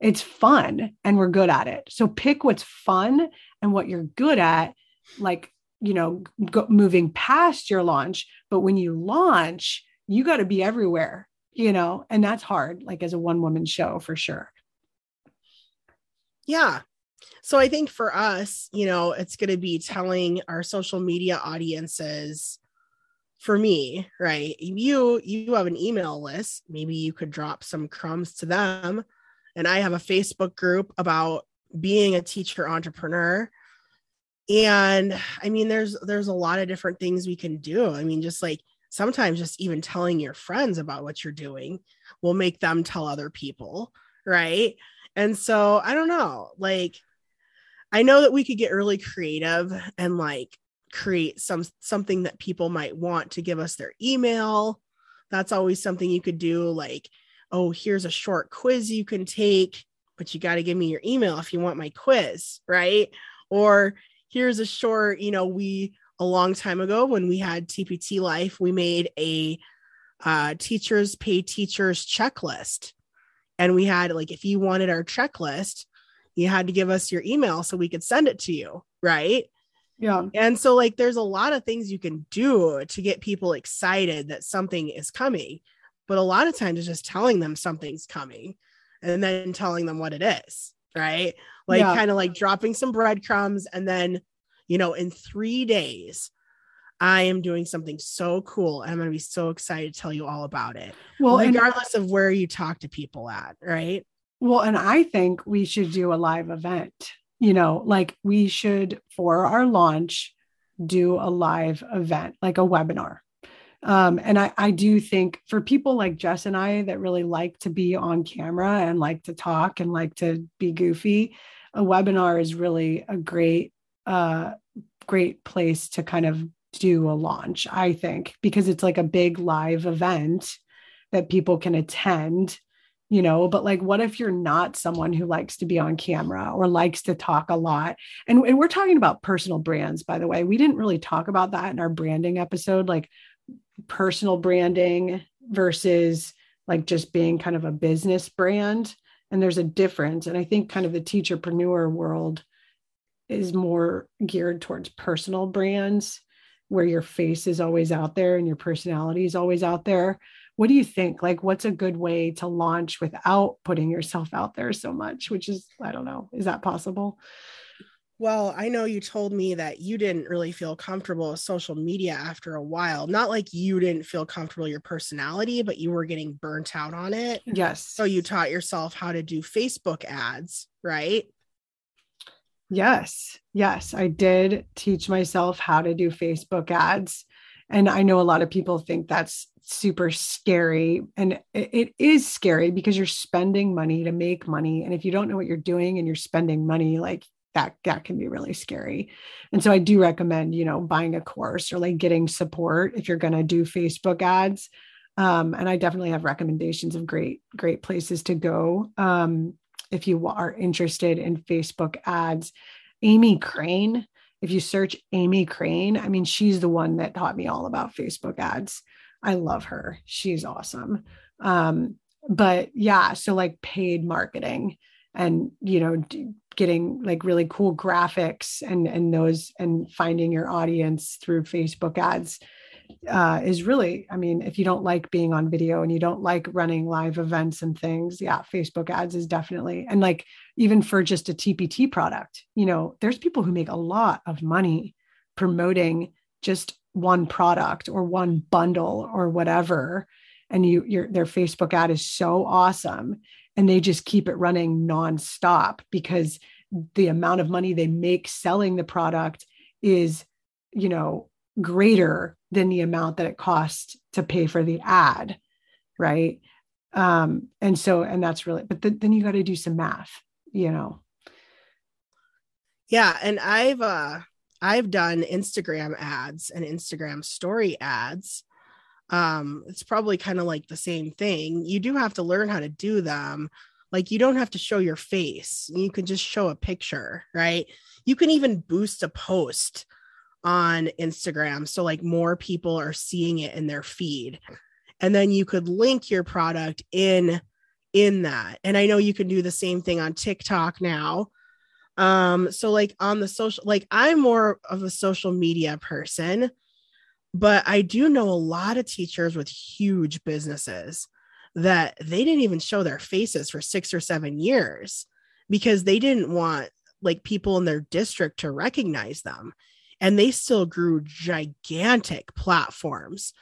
It's fun and we're good at it. So pick what's fun and what you're good at, like, you know, go, moving past your launch. But when you launch, you got to be everywhere, you know, and that's hard, like as a one woman show for sure. Yeah. So I think for us, you know, it's going to be telling our social media audiences for me, right? You you have an email list, maybe you could drop some crumbs to them. And I have a Facebook group about being a teacher entrepreneur. And I mean there's there's a lot of different things we can do. I mean just like sometimes just even telling your friends about what you're doing will make them tell other people right? And so I don't know, like I know that we could get really creative and like create some something that people might want to give us their email. That's always something you could do like oh, here's a short quiz you can take, but you got to give me your email if you want my quiz, right? Or here's a short, you know, we a long time ago when we had TPT Life, we made a uh, teachers pay teachers checklist. And we had like, if you wanted our checklist, you had to give us your email so we could send it to you. Right. Yeah. And so, like, there's a lot of things you can do to get people excited that something is coming. But a lot of times it's just telling them something's coming and then telling them what it is. Right. Like, yeah. kind of like dropping some breadcrumbs. And then, you know, in three days, I am doing something so cool. And I'm going to be so excited to tell you all about it. Well, regardless and, of where you talk to people at, right? Well, and I think we should do a live event. You know, like we should for our launch do a live event, like a webinar. Um, and I, I do think for people like Jess and I that really like to be on camera and like to talk and like to be goofy, a webinar is really a great, uh, great place to kind of do a launch, I think, because it's like a big live event that people can attend, you know. But like, what if you're not someone who likes to be on camera or likes to talk a lot? And, and we're talking about personal brands, by the way. We didn't really talk about that in our branding episode, like personal branding versus like just being kind of a business brand. And there's a difference. And I think kind of the teacherpreneur world is more geared towards personal brands where your face is always out there and your personality is always out there. What do you think? Like, what's a good way to launch without putting yourself out there so much? Which is, I don't know, is that possible? Well, I know you told me that you didn't really feel comfortable with social media after a while. Not like you didn't feel comfortable your personality, but you were getting burnt out on it. Yes. So you taught yourself how to do Facebook ads, right? Yes, yes, I did teach myself how to do Facebook ads. And I know a lot of people think that's super scary. And it is scary because you're spending money to make money. And if you don't know what you're doing and you're spending money, like that, that can be really scary. And so I do recommend, you know, buying a course or like getting support if you're going to do Facebook ads. Um, and I definitely have recommendations of great, great places to go. Um, if you are interested in Facebook ads. Amy Crane, if you search Amy Crane, I mean, she's the one that taught me all about Facebook ads. I love her. She's awesome. Um, but yeah, so like paid marketing and, you know, getting like really cool graphics and and those and finding your audience through Facebook ads uh, is really, I mean, if you don't like being on video and you don't like running live events and things, yeah, Facebook ads is definitely, and like even for just a TPT product, you know, there's people who make a lot of money promoting just one product or one bundle or whatever. And you, your, their Facebook ad is so awesome. And they just keep it running nonstop because the amount of money they make selling the product is, you know, greater than the amount that it costs to pay for the ad right? Um and so and that's really but th- then you got to do some math you know? Yeah and i've uh i've done instagram ads and instagram story ads. Um it's probably kind of like the same thing. You do have to learn how to do them. Like you don't have to show your face. You can just show a picture right? You can even boost a post on Instagram. So, like, more people are seeing it in their feed. And then you could link your product in in that. And I know you can do the same thing on TikTok now. Um, so like on the social, like I'm more of a social media person, but I do know a lot of teachers with huge businesses that they didn't even show their faces for six or seven years because they didn't want like people in their district to recognize them and they still grew gigantic platforms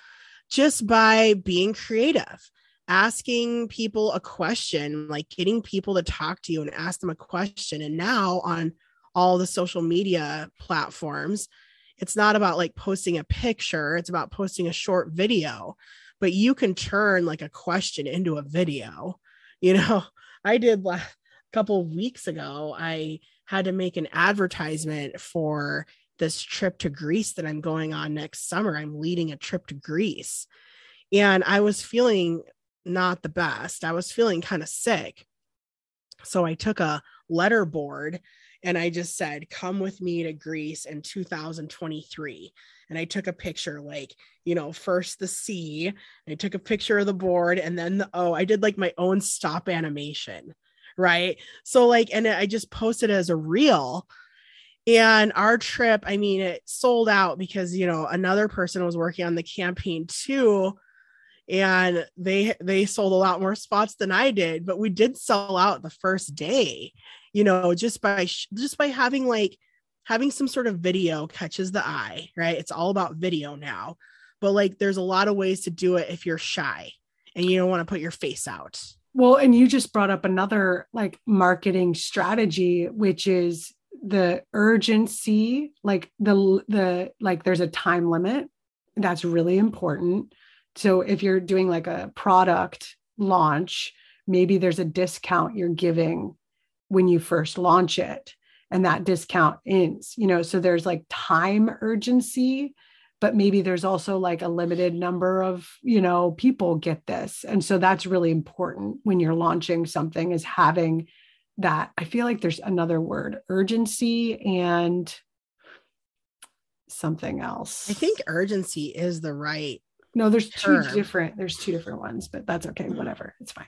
just by being creative asking people a question like getting people to talk to you and ask them a question and now on all the social media platforms it's not about like posting a picture it's about posting a short video but you can turn like a question into a video you know [LAUGHS] I did a couple weeks ago. I had to make an advertisement for this trip to Greece that I'm going on next summer. I'm leading a trip to Greece. And I was feeling not the best. I was feeling kind of sick. So I took a letter board and I just said, Come with me to Greece in 2023. And I took a picture, like, you know, first the C, I took a picture of the board, and then the O. I did like my own stop animation. Right. So, like, and I just posted as a reel. And our trip, I mean, it sold out because, you know, another person was working on the campaign too and they they sold a lot more spots than I did, but we did sell out the first day. You know, just by just by having like having some sort of video catches the eye, right? It's all about video now. But like there's a lot of ways to do it if you're shy and you don't want to put your face out. Well, and you just brought up another like marketing strategy which is the urgency, like the the like there's a time limit. That's really important so if you're doing like a product launch, maybe there's a discount you're giving when you first launch it and that discount ends, you know, so there's like time urgency but maybe there's also like a limited number of you know people get this and so that's really important when you're launching something is having that i feel like there's another word urgency and something else i think urgency is the right no, there's two different, there's two different ones, but that's okay. Whatever. It's fine.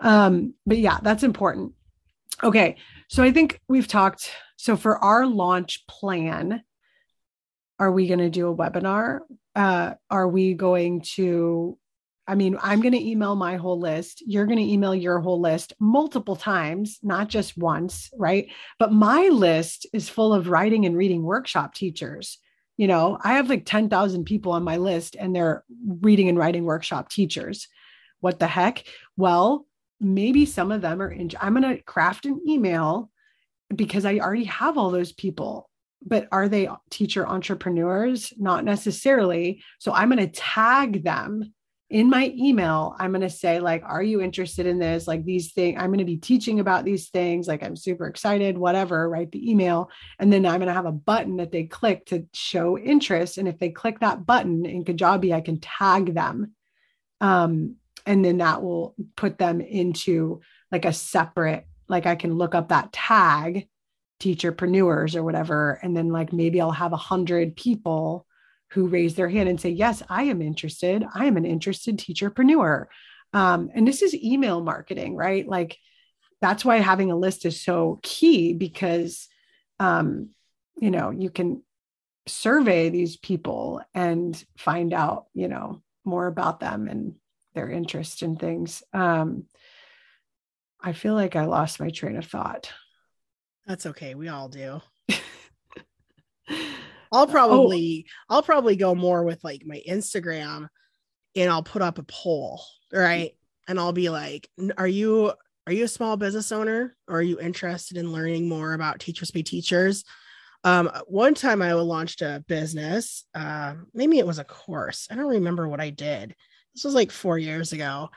Um, but yeah, that's important. Okay. So I think we've talked. So for our launch plan, are we going to do a webinar? Uh, are we going to I mean, I'm going to email my whole list. You're going to email your whole list multiple times, not just once, right? But my list is full of writing and reading workshop teachers. You know i have like 10,000 people on my list and they're reading and writing workshop teachers. What the heck? Well maybe some of them are in i'm going to craft an email because i already have all those people. But are they teacher entrepreneurs? Not necessarily. So i'm going to tag them in my email, I'm going to say, like, are you interested in this? Like, these things, I'm going to be teaching about these things. Like, I'm super excited, whatever, write the email. And then I'm going to have a button that they click to show interest. And if they click that button in Kajabi, I can tag them. Um, and then that will put them into like a separate, like, I can look up that tag, teacherpreneurs or whatever. And then, like, maybe I'll have a hundred people who raise their hand and say, Yes, I am interested. I am an interested teacherpreneur. Um, and this is email marketing, right? Like that's why having a list is so key because, um, you know, you can survey these people and find out, you know, more about them and their interest in things. Um, I feel like I lost my train of thought. That's okay. We all do. [LAUGHS] I'll oh. probably oh. I'll probably go more with like my Instagram and I'll put up a poll, right? And I'll be like, are you are you a small business owner or are you interested in learning more about teachers pay teachers? Um, one time I launched a business, uh, maybe it was a course. I don't remember what I did. This was like four years ago.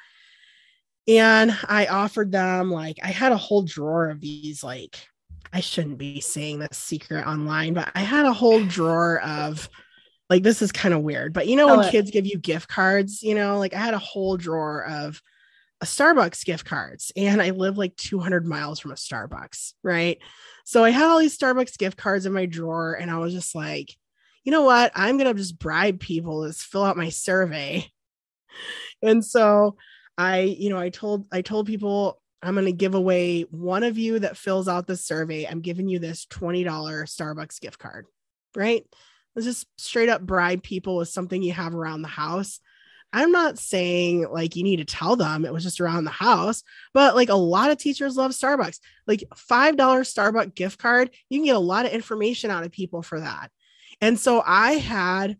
And I offered them like I had a whole drawer of these like I shouldn't be saying this secret online, but I had a whole drawer of like this is kind of weird, but you know when kids give you gift cards, you know, like I had a whole drawer of a Starbucks gift cards and I live like 200 miles from a Starbucks, right? So I had all these Starbucks gift cards in my drawer and I was just like, you know what? I'm going to just bribe people to fill out my survey. [LAUGHS] And so I, you know, I told I told people I'm going to give away one of you that fills out the survey. I'm giving you this $20 Starbucks gift card, right? Let's just straight up bribe people with something you have around the house. I'm not saying like you need to tell them it was just around the house, but like a lot of teachers love Starbucks. Like $5 Starbucks gift card, you can get a lot of information out of people for that. And so I had,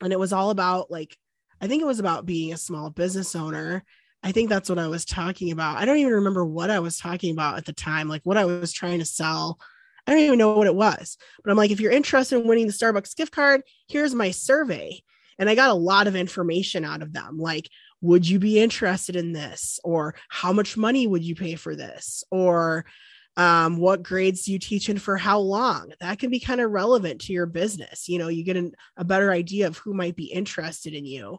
and it was all about like, I think it was about being a small business owner I think that's what I was talking about. I don't even remember what I was talking about at the time, like what I was trying to sell. I don't even know what it was. But I'm like, if you're interested in winning the Starbucks gift card, here's my survey. And I got a lot of information out of them, like would you be interested in this or how much money would you pay for this or um, what grades do you teach and for how long that can be kind of relevant to your business you know you get an, a better idea of who might be interested in you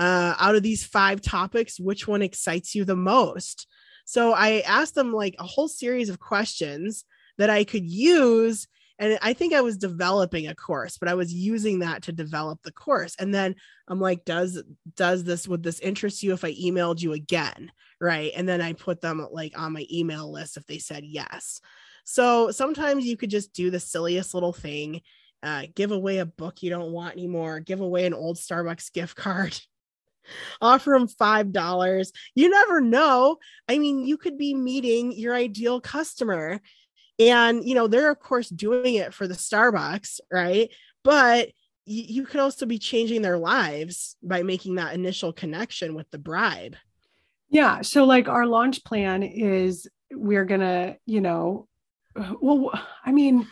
uh, out of these five topics which one excites you the most? So i asked them like a whole series of questions that i could use and i think i was developing a course but i was using that to develop the course. And then i'm like does does this would this interest you if i emailed you again? Right? And then i put them like on my email list if they said yes. So sometimes you could just do the silliest little thing uh, give away a book you don't want anymore give away an old starbucks gift card offer them five dollars you never know i mean you could be meeting your ideal customer and, you know, they're of course doing it for the Starbucks, right? But you, you could also be changing their lives by making that initial connection with the bribe. Yeah. So, like, our launch plan is we're to, you know, well, I mean,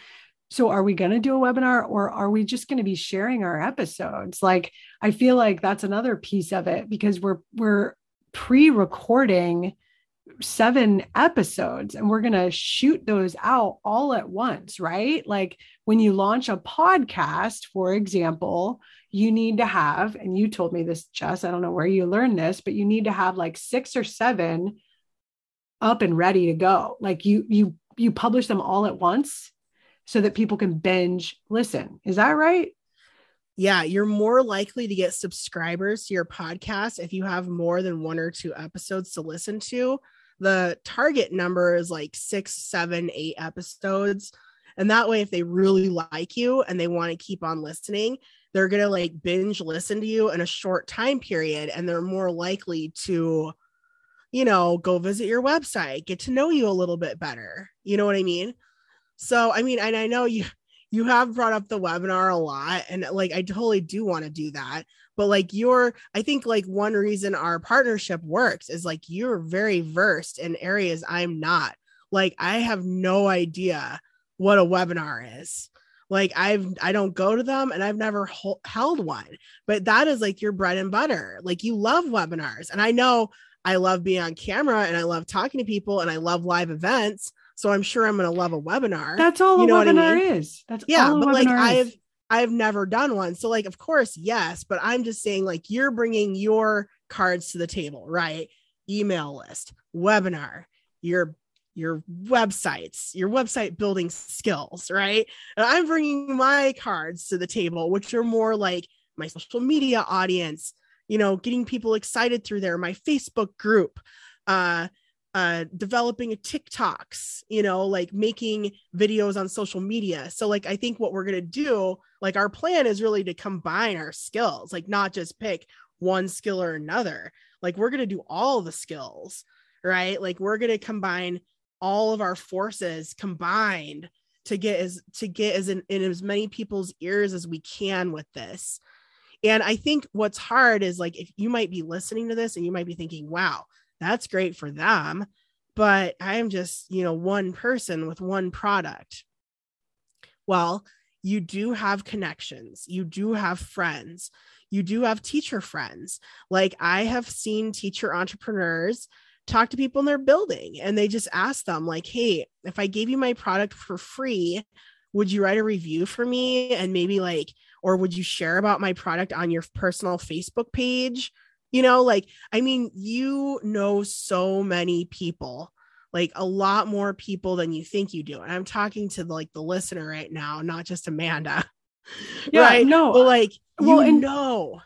so are we going to do a webinar or are we just going to be sharing our episodes like i feel like that's another piece of it because we're we're pre-recording seven episodes and we're going to shoot those out all at once, right? Like when you launch a podcast, for example, you need to have, and you told me this, Jess, I don't know where you learned this, but you need to have like six or seven up and ready to go. Like you, you, you publish them all at once so that people can binge listen. Is that right? yeah, you're more likely to get subscribers to your podcast if you have more than one or two episodes to listen to the target number is like six, seven, eight episodes. And that way, if they really like you and they want to keep on listening, they're going to like binge listen to you in a short time period and they're more likely to, you know, go visit your website, get to know you a little bit better. You know what I mean? So, I mean, and I know you, you have brought up the webinar a lot and like i totally do want to do that. But like you're i think like one reason our partnership works is like you're very versed in areas i'm not. Like i have no idea what a webinar is. Like i've i don't go to them and i've never ho- held one. But that is like your bread and butter. Like you love webinars. And i know i love being on camera and i love talking to people and i love live events so i'm sure i'm going to love a webinar that's all you know a webinar I mean? is that's all. yeah but like i've I've never done one. So, like, of course, yes, but I'm just saying, like, you're bringing your cards to the table, right? Email list, webinar, your your websites, your website building skills, right? And I'm bringing my cards to the table, which are more like my social media audience, you know, getting people excited through there, my Facebook group, uh, uh developing TikToks, you know, like making videos on social media. So like I think what we're going to do, like our plan is really to combine our skills, like not just pick one skill or another. Like we're going to do all the skills, right? Like we're going to combine all of our forces combined to get as to get as in, in as many people's ears as we can with this. And I think what's hard is like if you might be listening to this and you might be thinking, wow, that's great for them but i'm just you know one person with one product. Well you do have connections. You do have friends. You do have teacher friends. Like i have seen teacher entrepreneurs talk to people in their building and they just ask them like hey if i gave you my product for free would you write a review for me and maybe like or would you share about my product on your personal facebook page you know, like, I mean, you know so many people, like a lot more people than you think you do. And I'm talking to like the listener right now, not just Amanda. [LAUGHS] Yeah, right? No, but like, well, you and, know.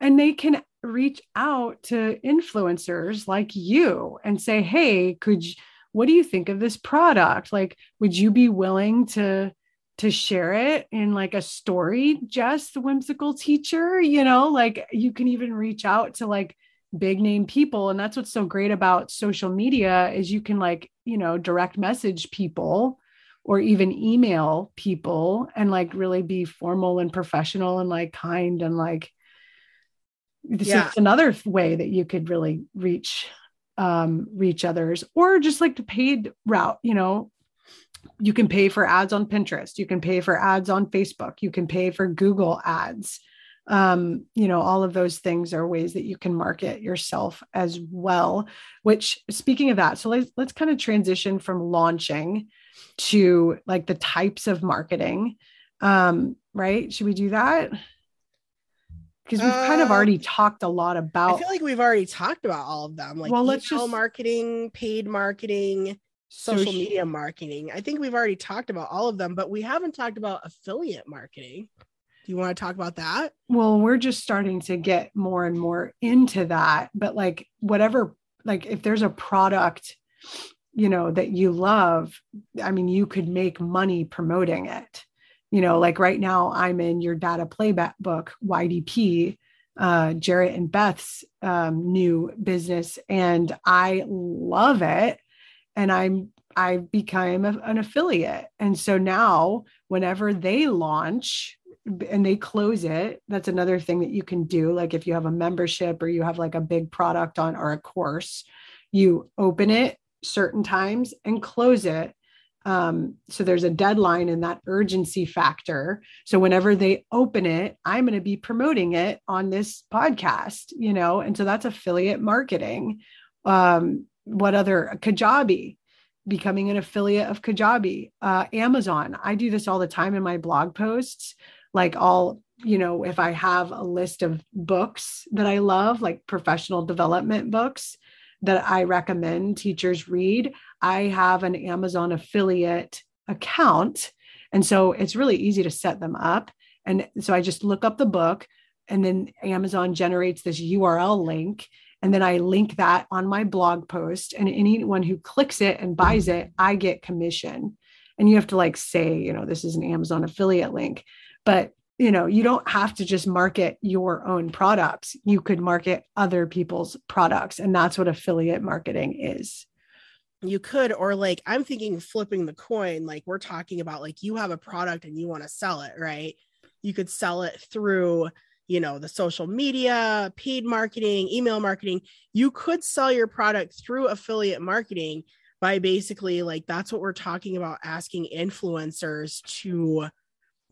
And they can reach out to influencers like you and say, hey, could you, what do you think of this product? Like, would you be willing to to share it in like a story just the whimsical teacher you know like you can even reach out to like big name people and that's what's so great about social media is you can like you know direct message people or even email people and like really be formal and professional and like kind and like this yeah. is another way that you could really reach um reach others or just like the paid route you know you can pay for ads on Pinterest, you can pay for ads on Facebook, you can pay for Google ads. um, you know, all of those things are ways that you can market yourself as well. Which, speaking of that, so let's let's kind of transition from launching to like the types of marketing. Um, right? Should we do that? Because we've uh, kind of uh, already talked a lot about. I feel like we've already talked about all of them, like well, let's just marketing, paid marketing, social so media marketing. I think we've already talked about all of them, but we haven't talked about affiliate marketing. Do you want to talk about that? Well, we're just starting to get more and more into that. But like, whatever, like, if there's a product, you know, that you love, I mean, you could make money promoting it. You know, like right now, I'm in your data playback book, YDP, uh, Jarrett and Beth's um, new business, and I love it. And I'm I became a, an affiliate. And so now, whenever they launch and they close it that's another thing that you can do. Like if you have a membership or you have like a big product on or a course you open it certain times and close it. Um, so there's a deadline and that urgency factor. So whenever they open it i'm going to be promoting it on this podcast you know? And so that's affiliate marketing. Um, what other kajabi becoming an affiliate of kajabi uh, amazon i do this all the time in my blog posts like I'll, you know, if I have a list of books that I love, like professional development books that I recommend teachers read, I have an Amazon affiliate account. And so it's really easy to set them up. And so I just look up the book and then Amazon generates this URL link. And then I link that on my blog post. And anyone who clicks it and buys it, I get commission. And you have to like say, you know, this is an Amazon affiliate link but you know you don't have to just market your own products you could market other people's products and that's what affiliate marketing is you could or like i'm thinking flipping the coin like we're talking about like you have a product and you want to sell it right you could sell it through you know the social media paid marketing email marketing you could sell your product through affiliate marketing by basically like that's what we're talking about asking influencers to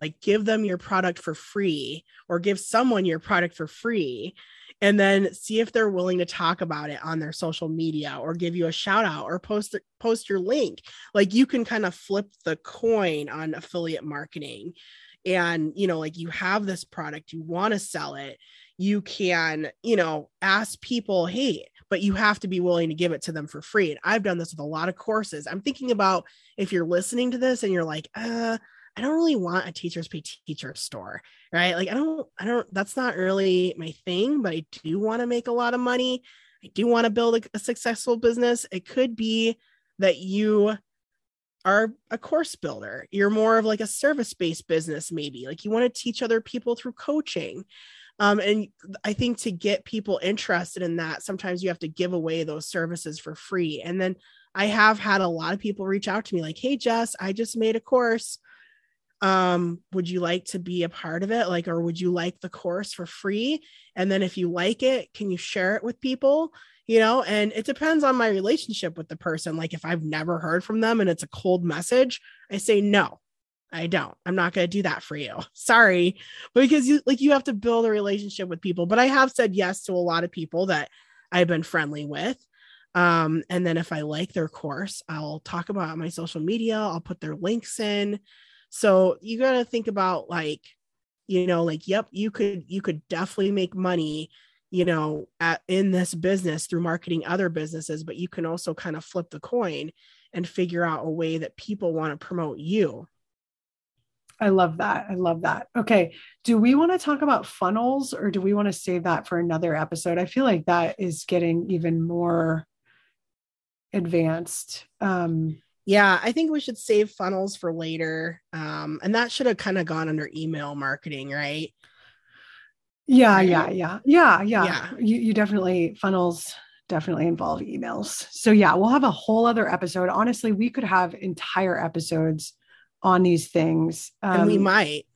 like give them your product for free or give someone your product for free and then see if they're willing to talk about it on their social media or give you a shout out or post post your link. Like you can kind of flip the coin on affiliate marketing and you know like you have this product you want to sell it you can you know ask people hey but you have to be willing to give it to them for free and i've done this with a lot of courses i'm thinking about if you're listening to this and you're like uh I don't really want a teachers pay teacher store, right? Like I don't, I don't, that's not really my thing, but I do want to make a lot of money. I do want to build a, a successful business. It could be that you are a course builder. You're more of like a service-based business, maybe. Like you want to teach other people through coaching. Um, and I think to get people interested in that, sometimes you have to give away those services for free. And then I have had a lot of people reach out to me like, hey, Jess, I just made a course um would you like to be a part of it? Like or would you like the course for free? And then if you like it can you share it with people? You know and it depends on my relationship with the person. Like if i've never heard from them and it's a cold message i say no i don't. I'm not going to do that for you. [LAUGHS] Sorry. Because you like you have to build a relationship with people. But i have said yes to a lot of people that i've been friendly with. Um, and then if i like their course i'll talk about my social media. I'll put their links in so you got to think about like, you know, like, yep, you could, you could definitely make money, you know, at, in this business through marketing other businesses, but you can also kind of flip the coin and figure out a way that people want to promote you. I love that. I love that. Okay. Do we want to talk about funnels or do we want to save that for another episode? I feel like that is getting even more advanced. Um, yeah, I think we should save funnels for later. Um, and that should have kind of gone under email marketing, right? Yeah, right? yeah, yeah, yeah, yeah. Yeah. You, you definitely funnels definitely involve emails. So yeah, we'll have a whole other episode. Honestly, we could have entire episodes on these things. Um, and we um, might.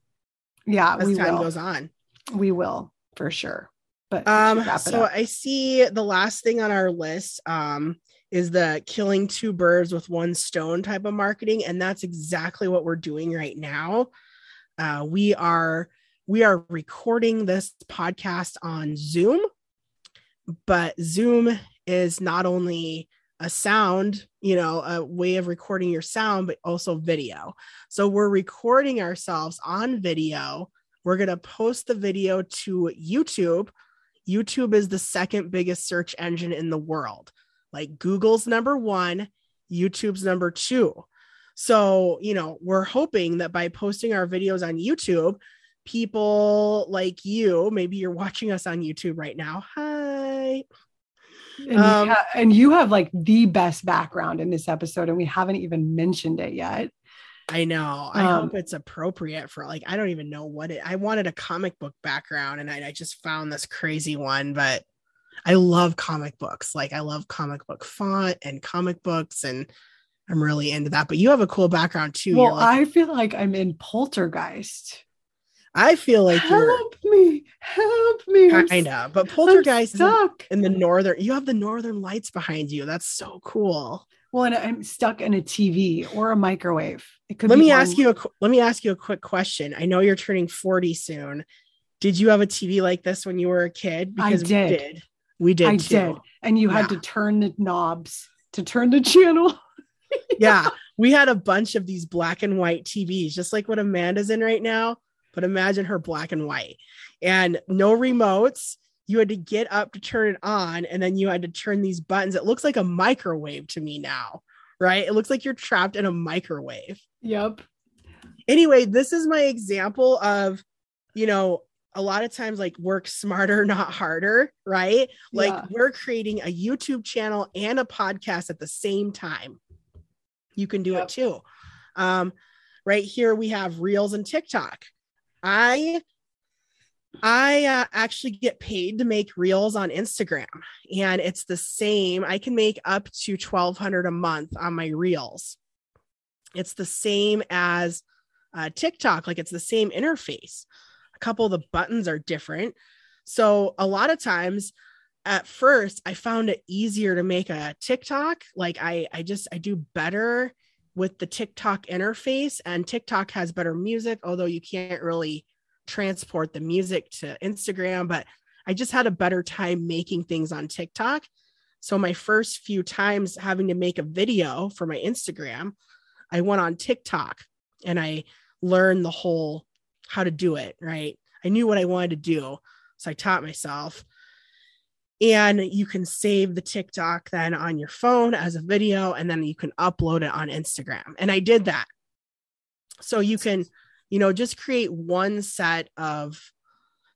Yeah, as we time will. goes on. We will for sure. But um, so. I see the last thing on our list. Um, is the killing two birds with one stone type of marketing. And that's exactly what we're doing right now. Uh, we are we are recording this podcast on Zoom, but Zoom is not only a sound, you know, a way of recording your sound, but also video. So we're recording ourselves on video. We're going to post the video to YouTube. YouTube is the second biggest search engine in the world. Like Google's number one, YouTube's number two. So, you know, we're hoping that by posting our videos on YouTube, people like you, maybe you're watching us on YouTube right now. Hi. And, um, you ha- and you have like the best background in this episode, and we haven't even mentioned it yet. I know. I um, hope it's appropriate for like I don't even know what it. I wanted a comic book background, and I, I just found this crazy one. But I love comic books. Like I love comic book font and comic books, and I'm really into that. But you have a cool background too. Well, like, I feel like I'm in Poltergeist. I feel like help me, help me. Kind of, but Poltergeist stuck in the northern. You have the northern lights behind you. That's so cool. Well, and I'm stuck in a TV or a microwave. It could. Let me ask you a. Let me ask you a quick question. I know you're turning 40 soon. Did you have a TV like this when you were a kid? Because I did. We did. We did I too. did. And you yeah. had to turn the knobs to turn the [LAUGHS] channel. yeah, we had a bunch of these black and white TVs, just like what Amanda's in right now but imagine her black and white and no remotes. You had to get up to turn it on, and then you had to turn these buttons. It looks like a microwave to me now, right? It looks like you're trapped in a microwave. Yep. Anyway, this is my example of, you know, a lot of times like work smarter, [LAUGHS] not harder, right? Like yeah. we're creating a YouTube channel and a podcast at the same time. You can do yep. it too. Um, right here we have Reels and TikTok. I I uh, actually get paid to make reels on Instagram, and it's the same. I can make up to twelve hundred a month on my reels. It's the same as uh, TikTok, like it's the same interface. A couple of the buttons are different, so a lot of times, at first, I found it easier to make a TikTok. Like I, I just I do better with the TikTok interface, and TikTok has better music, although you can't really transport the music to Instagram. But I just had a better time making things on TikTok. So, my first few times having to make a video for my Instagram, I went on TikTok and I learned the whole how to do it, right? I knew what I wanted to do. So, I taught myself and you can save the TikTok then on your phone as a video and then you can upload it on Instagram. And I did that. So you can, you know, just create one set of,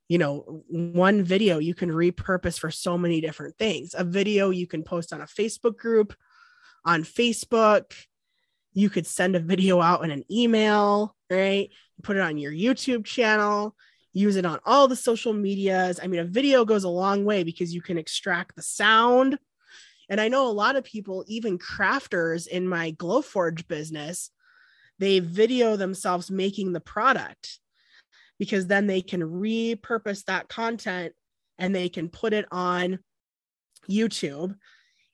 you know, one video you can repurpose for so many different things. A video you can post on a Facebook group, on Facebook. You could send a video out in an email, right? Put it on your YouTube channel use it on all the social medias. I mean, a video goes a long way because you can extract the sound. And I know a lot of people, even crafters in my Glowforge business, they video themselves making the product because then they can repurpose that content and they can put it on YouTube.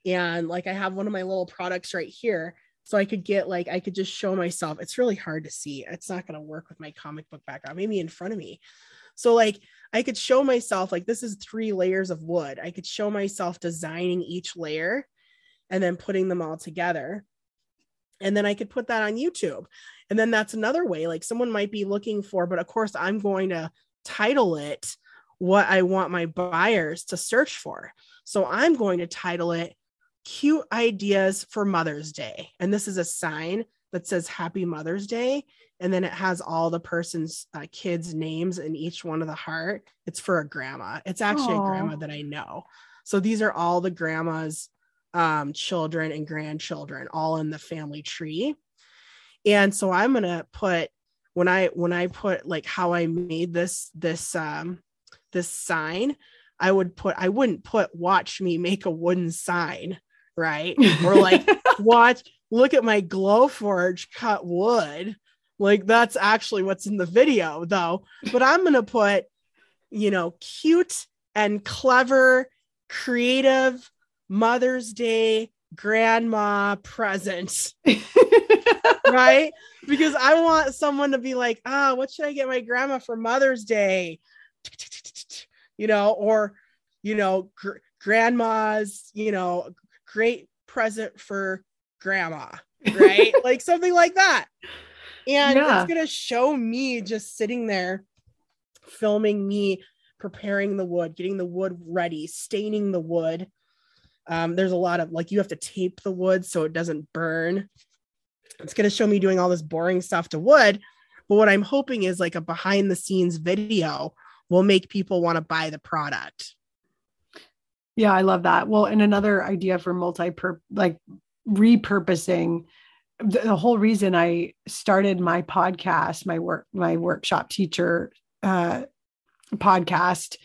And like I have one of my little products right here. So I could get like, I could just show myself. It's really hard to see. It's not going to work with my comic book background, maybe in front of me. So like I could show myself like this is three layers of wood. I could show myself designing each layer and then putting them all together. And then I could put that on YouTube. And then that's another way like someone might be looking for but of course I'm going to title it what I want my buyers to search for. So I'm going to title it cute ideas for Mother's Day. And this is a sign that says Happy Mother's Day and then it has all the person's uh, kids' names in each one of the heart. It's for a grandma. It's actually Aww. a grandma that I know. So these are all the grandma's um, children and grandchildren, all in the family tree. And so I'm gonna put when I when I put like how I made this this um this sign, I would put I wouldn't put watch me make a wooden sign, right? [LAUGHS] Or like watch look at my Glowforge cut wood like that's actually what's in the video though. But I'm going to put, you know, cute and clever, creative Mother's Day grandma present. [LAUGHS] right? Because I want someone to be like, ah, oh, what should I get my grandma for Mother's Day? You know, or, you know, gr- grandma's, you know, great present for grandma, right? [LAUGHS] like something like that. And yeah. it's going to show me just sitting there filming me preparing the wood, getting the wood ready, staining the wood. Um, there's a lot of like you have to tape the wood so it doesn't burn. It's going to show me doing all this boring stuff to wood. But what I'm hoping is like a behind the scenes video will make people want to buy the product. Yeah, I love that. Well, and another idea for multi like repurposing the, the, whole reason I started my podcast, my work, my workshop teacher uh, podcast,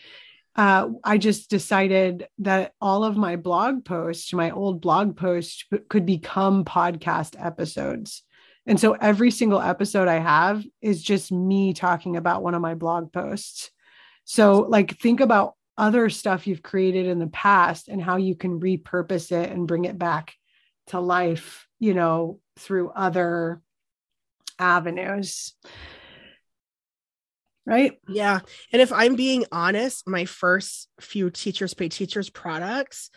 uh, I just decided that all of my blog posts, my old blog posts, could become podcast episodes. And so every single episode I have is just me talking about one of my blog posts. So, like, think about other stuff you've created in the past and how you can repurpose it and bring it back to life, you know, through other avenues right? Yeah. And if I'm being honest, my first few Teachers Pay Teachers products,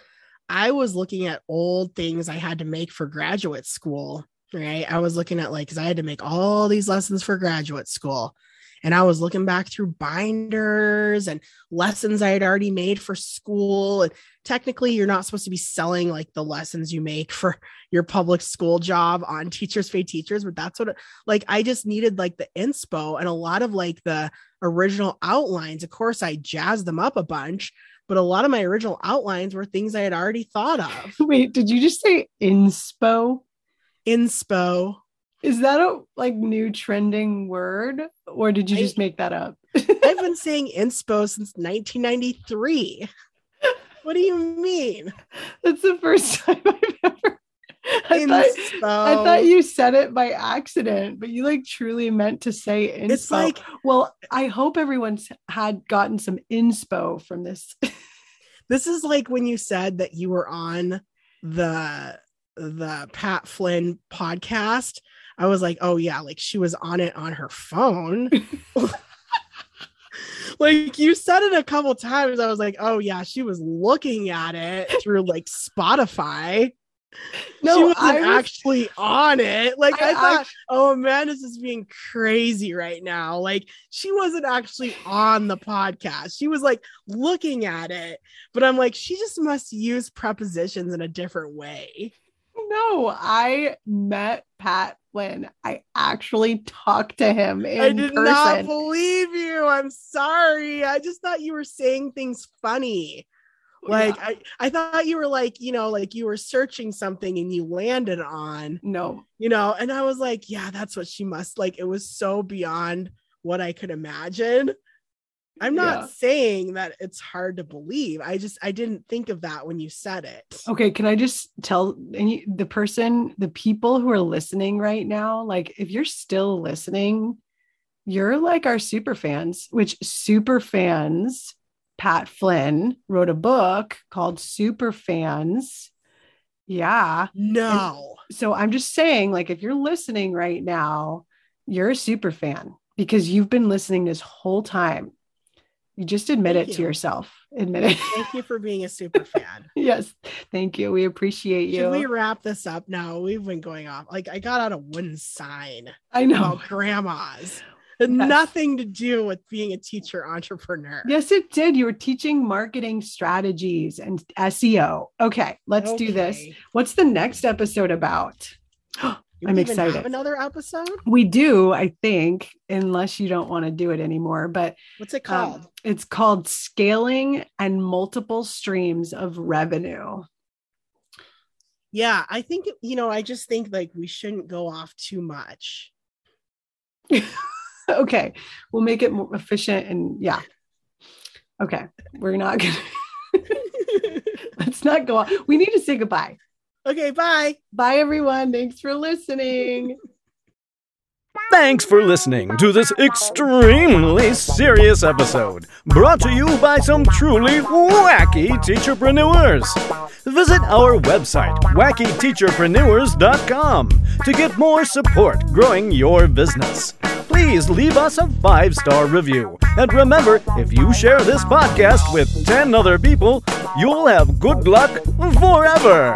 I was looking at old things I had to make for graduate school, right? I was looking at like, because I had to make all these lessons for graduate school. And I was looking back through binders and lessons I had already made for school. And technically, you're not supposed to be selling like the lessons you make for your public school job on Teachers Pay Teachers, but that's what, it, like, I just needed like the inspo and a lot of like the original outlines. Of course, I jazzed them up a bunch, but a lot of my original outlines were things I had already thought of. Wait, did you just say inspo? Inspo. Is that a like new trending word or did you just make that up? [LAUGHS] I've been saying inspo since 1993. What do you mean? That's the first [LAUGHS] time I've ever I inspo. thought, I thought you said it by accident, but you like truly meant to say inspo. It's like, well, I hope everyone's had gotten some inspo from this. [LAUGHS] this is like when you said that you were on the the Pat Flynn podcast I was like, oh yeah, like she was on it on her phone. [LAUGHS] [LAUGHS] like you said it a couple times. I was like, oh yeah, she was looking at it through like Spotify. No, she wasn't I was, actually on it. Like I, I thought, I, oh man, this is being crazy right now. Like she wasn't actually on the podcast. She was like looking at it, but I'm like, she just must use prepositions in a different way. No, I met Pat Flynn. I actually talked to him in I did person. not believe you. I'm sorry. I just thought you were saying things funny. Oh, like yeah. I, I thought you were like, you know, like you were searching something and you landed on. No. You know, and I was like, yeah, that's what she must like. It was so beyond what I could imagine. I'm not yeah. saying that it's hard to believe. I just I didn't think of that when you said it. Okay, can I just tell any the person, the people who are listening right now, like if you're still listening, you're like our super fans, which super fans Pat Flynn wrote a book called Super Fans. Yeah. No. And so I'm just saying like if you're listening right now, you're a super fan because you've been listening this whole time you just admit thank it you. to yourself. Admit it. [LAUGHS] Thank you for being a super fan. [LAUGHS] yes. Thank you. We appreciate you. Should we wrap this up now? We've been going off. Like I got out a one sign. I know. grandmas. Yes. Nothing to do with being a teacher entrepreneur. Yes, it did. You were teaching marketing strategies and SEO. Okay, let's okay. do this. What's the next episode about? [GASPS] [GASPS] I'm excited. another episode? We do, I think, unless you don't want to do it anymore. But what's it um, called? Um, it's called Scaling and Multiple Streams of Revenue. Yeah, I think, you know, I just think like we shouldn't go off too much. [LAUGHS] okay. We'll make it more efficient and yeah. Okay. We're not going [LAUGHS] to. [LAUGHS] Let's not go on. We need to say goodbye. Okay, bye. Bye, everyone. Thanks for listening. Thanks for listening to this extremely serious episode, brought to you by some truly wacky teacherpreneurs. Visit our website, wackyteacherpreneurs.com, to get more support growing your business. Please leave us a five star review. And remember, if you share this podcast with 10 other people, you'll have good luck forever.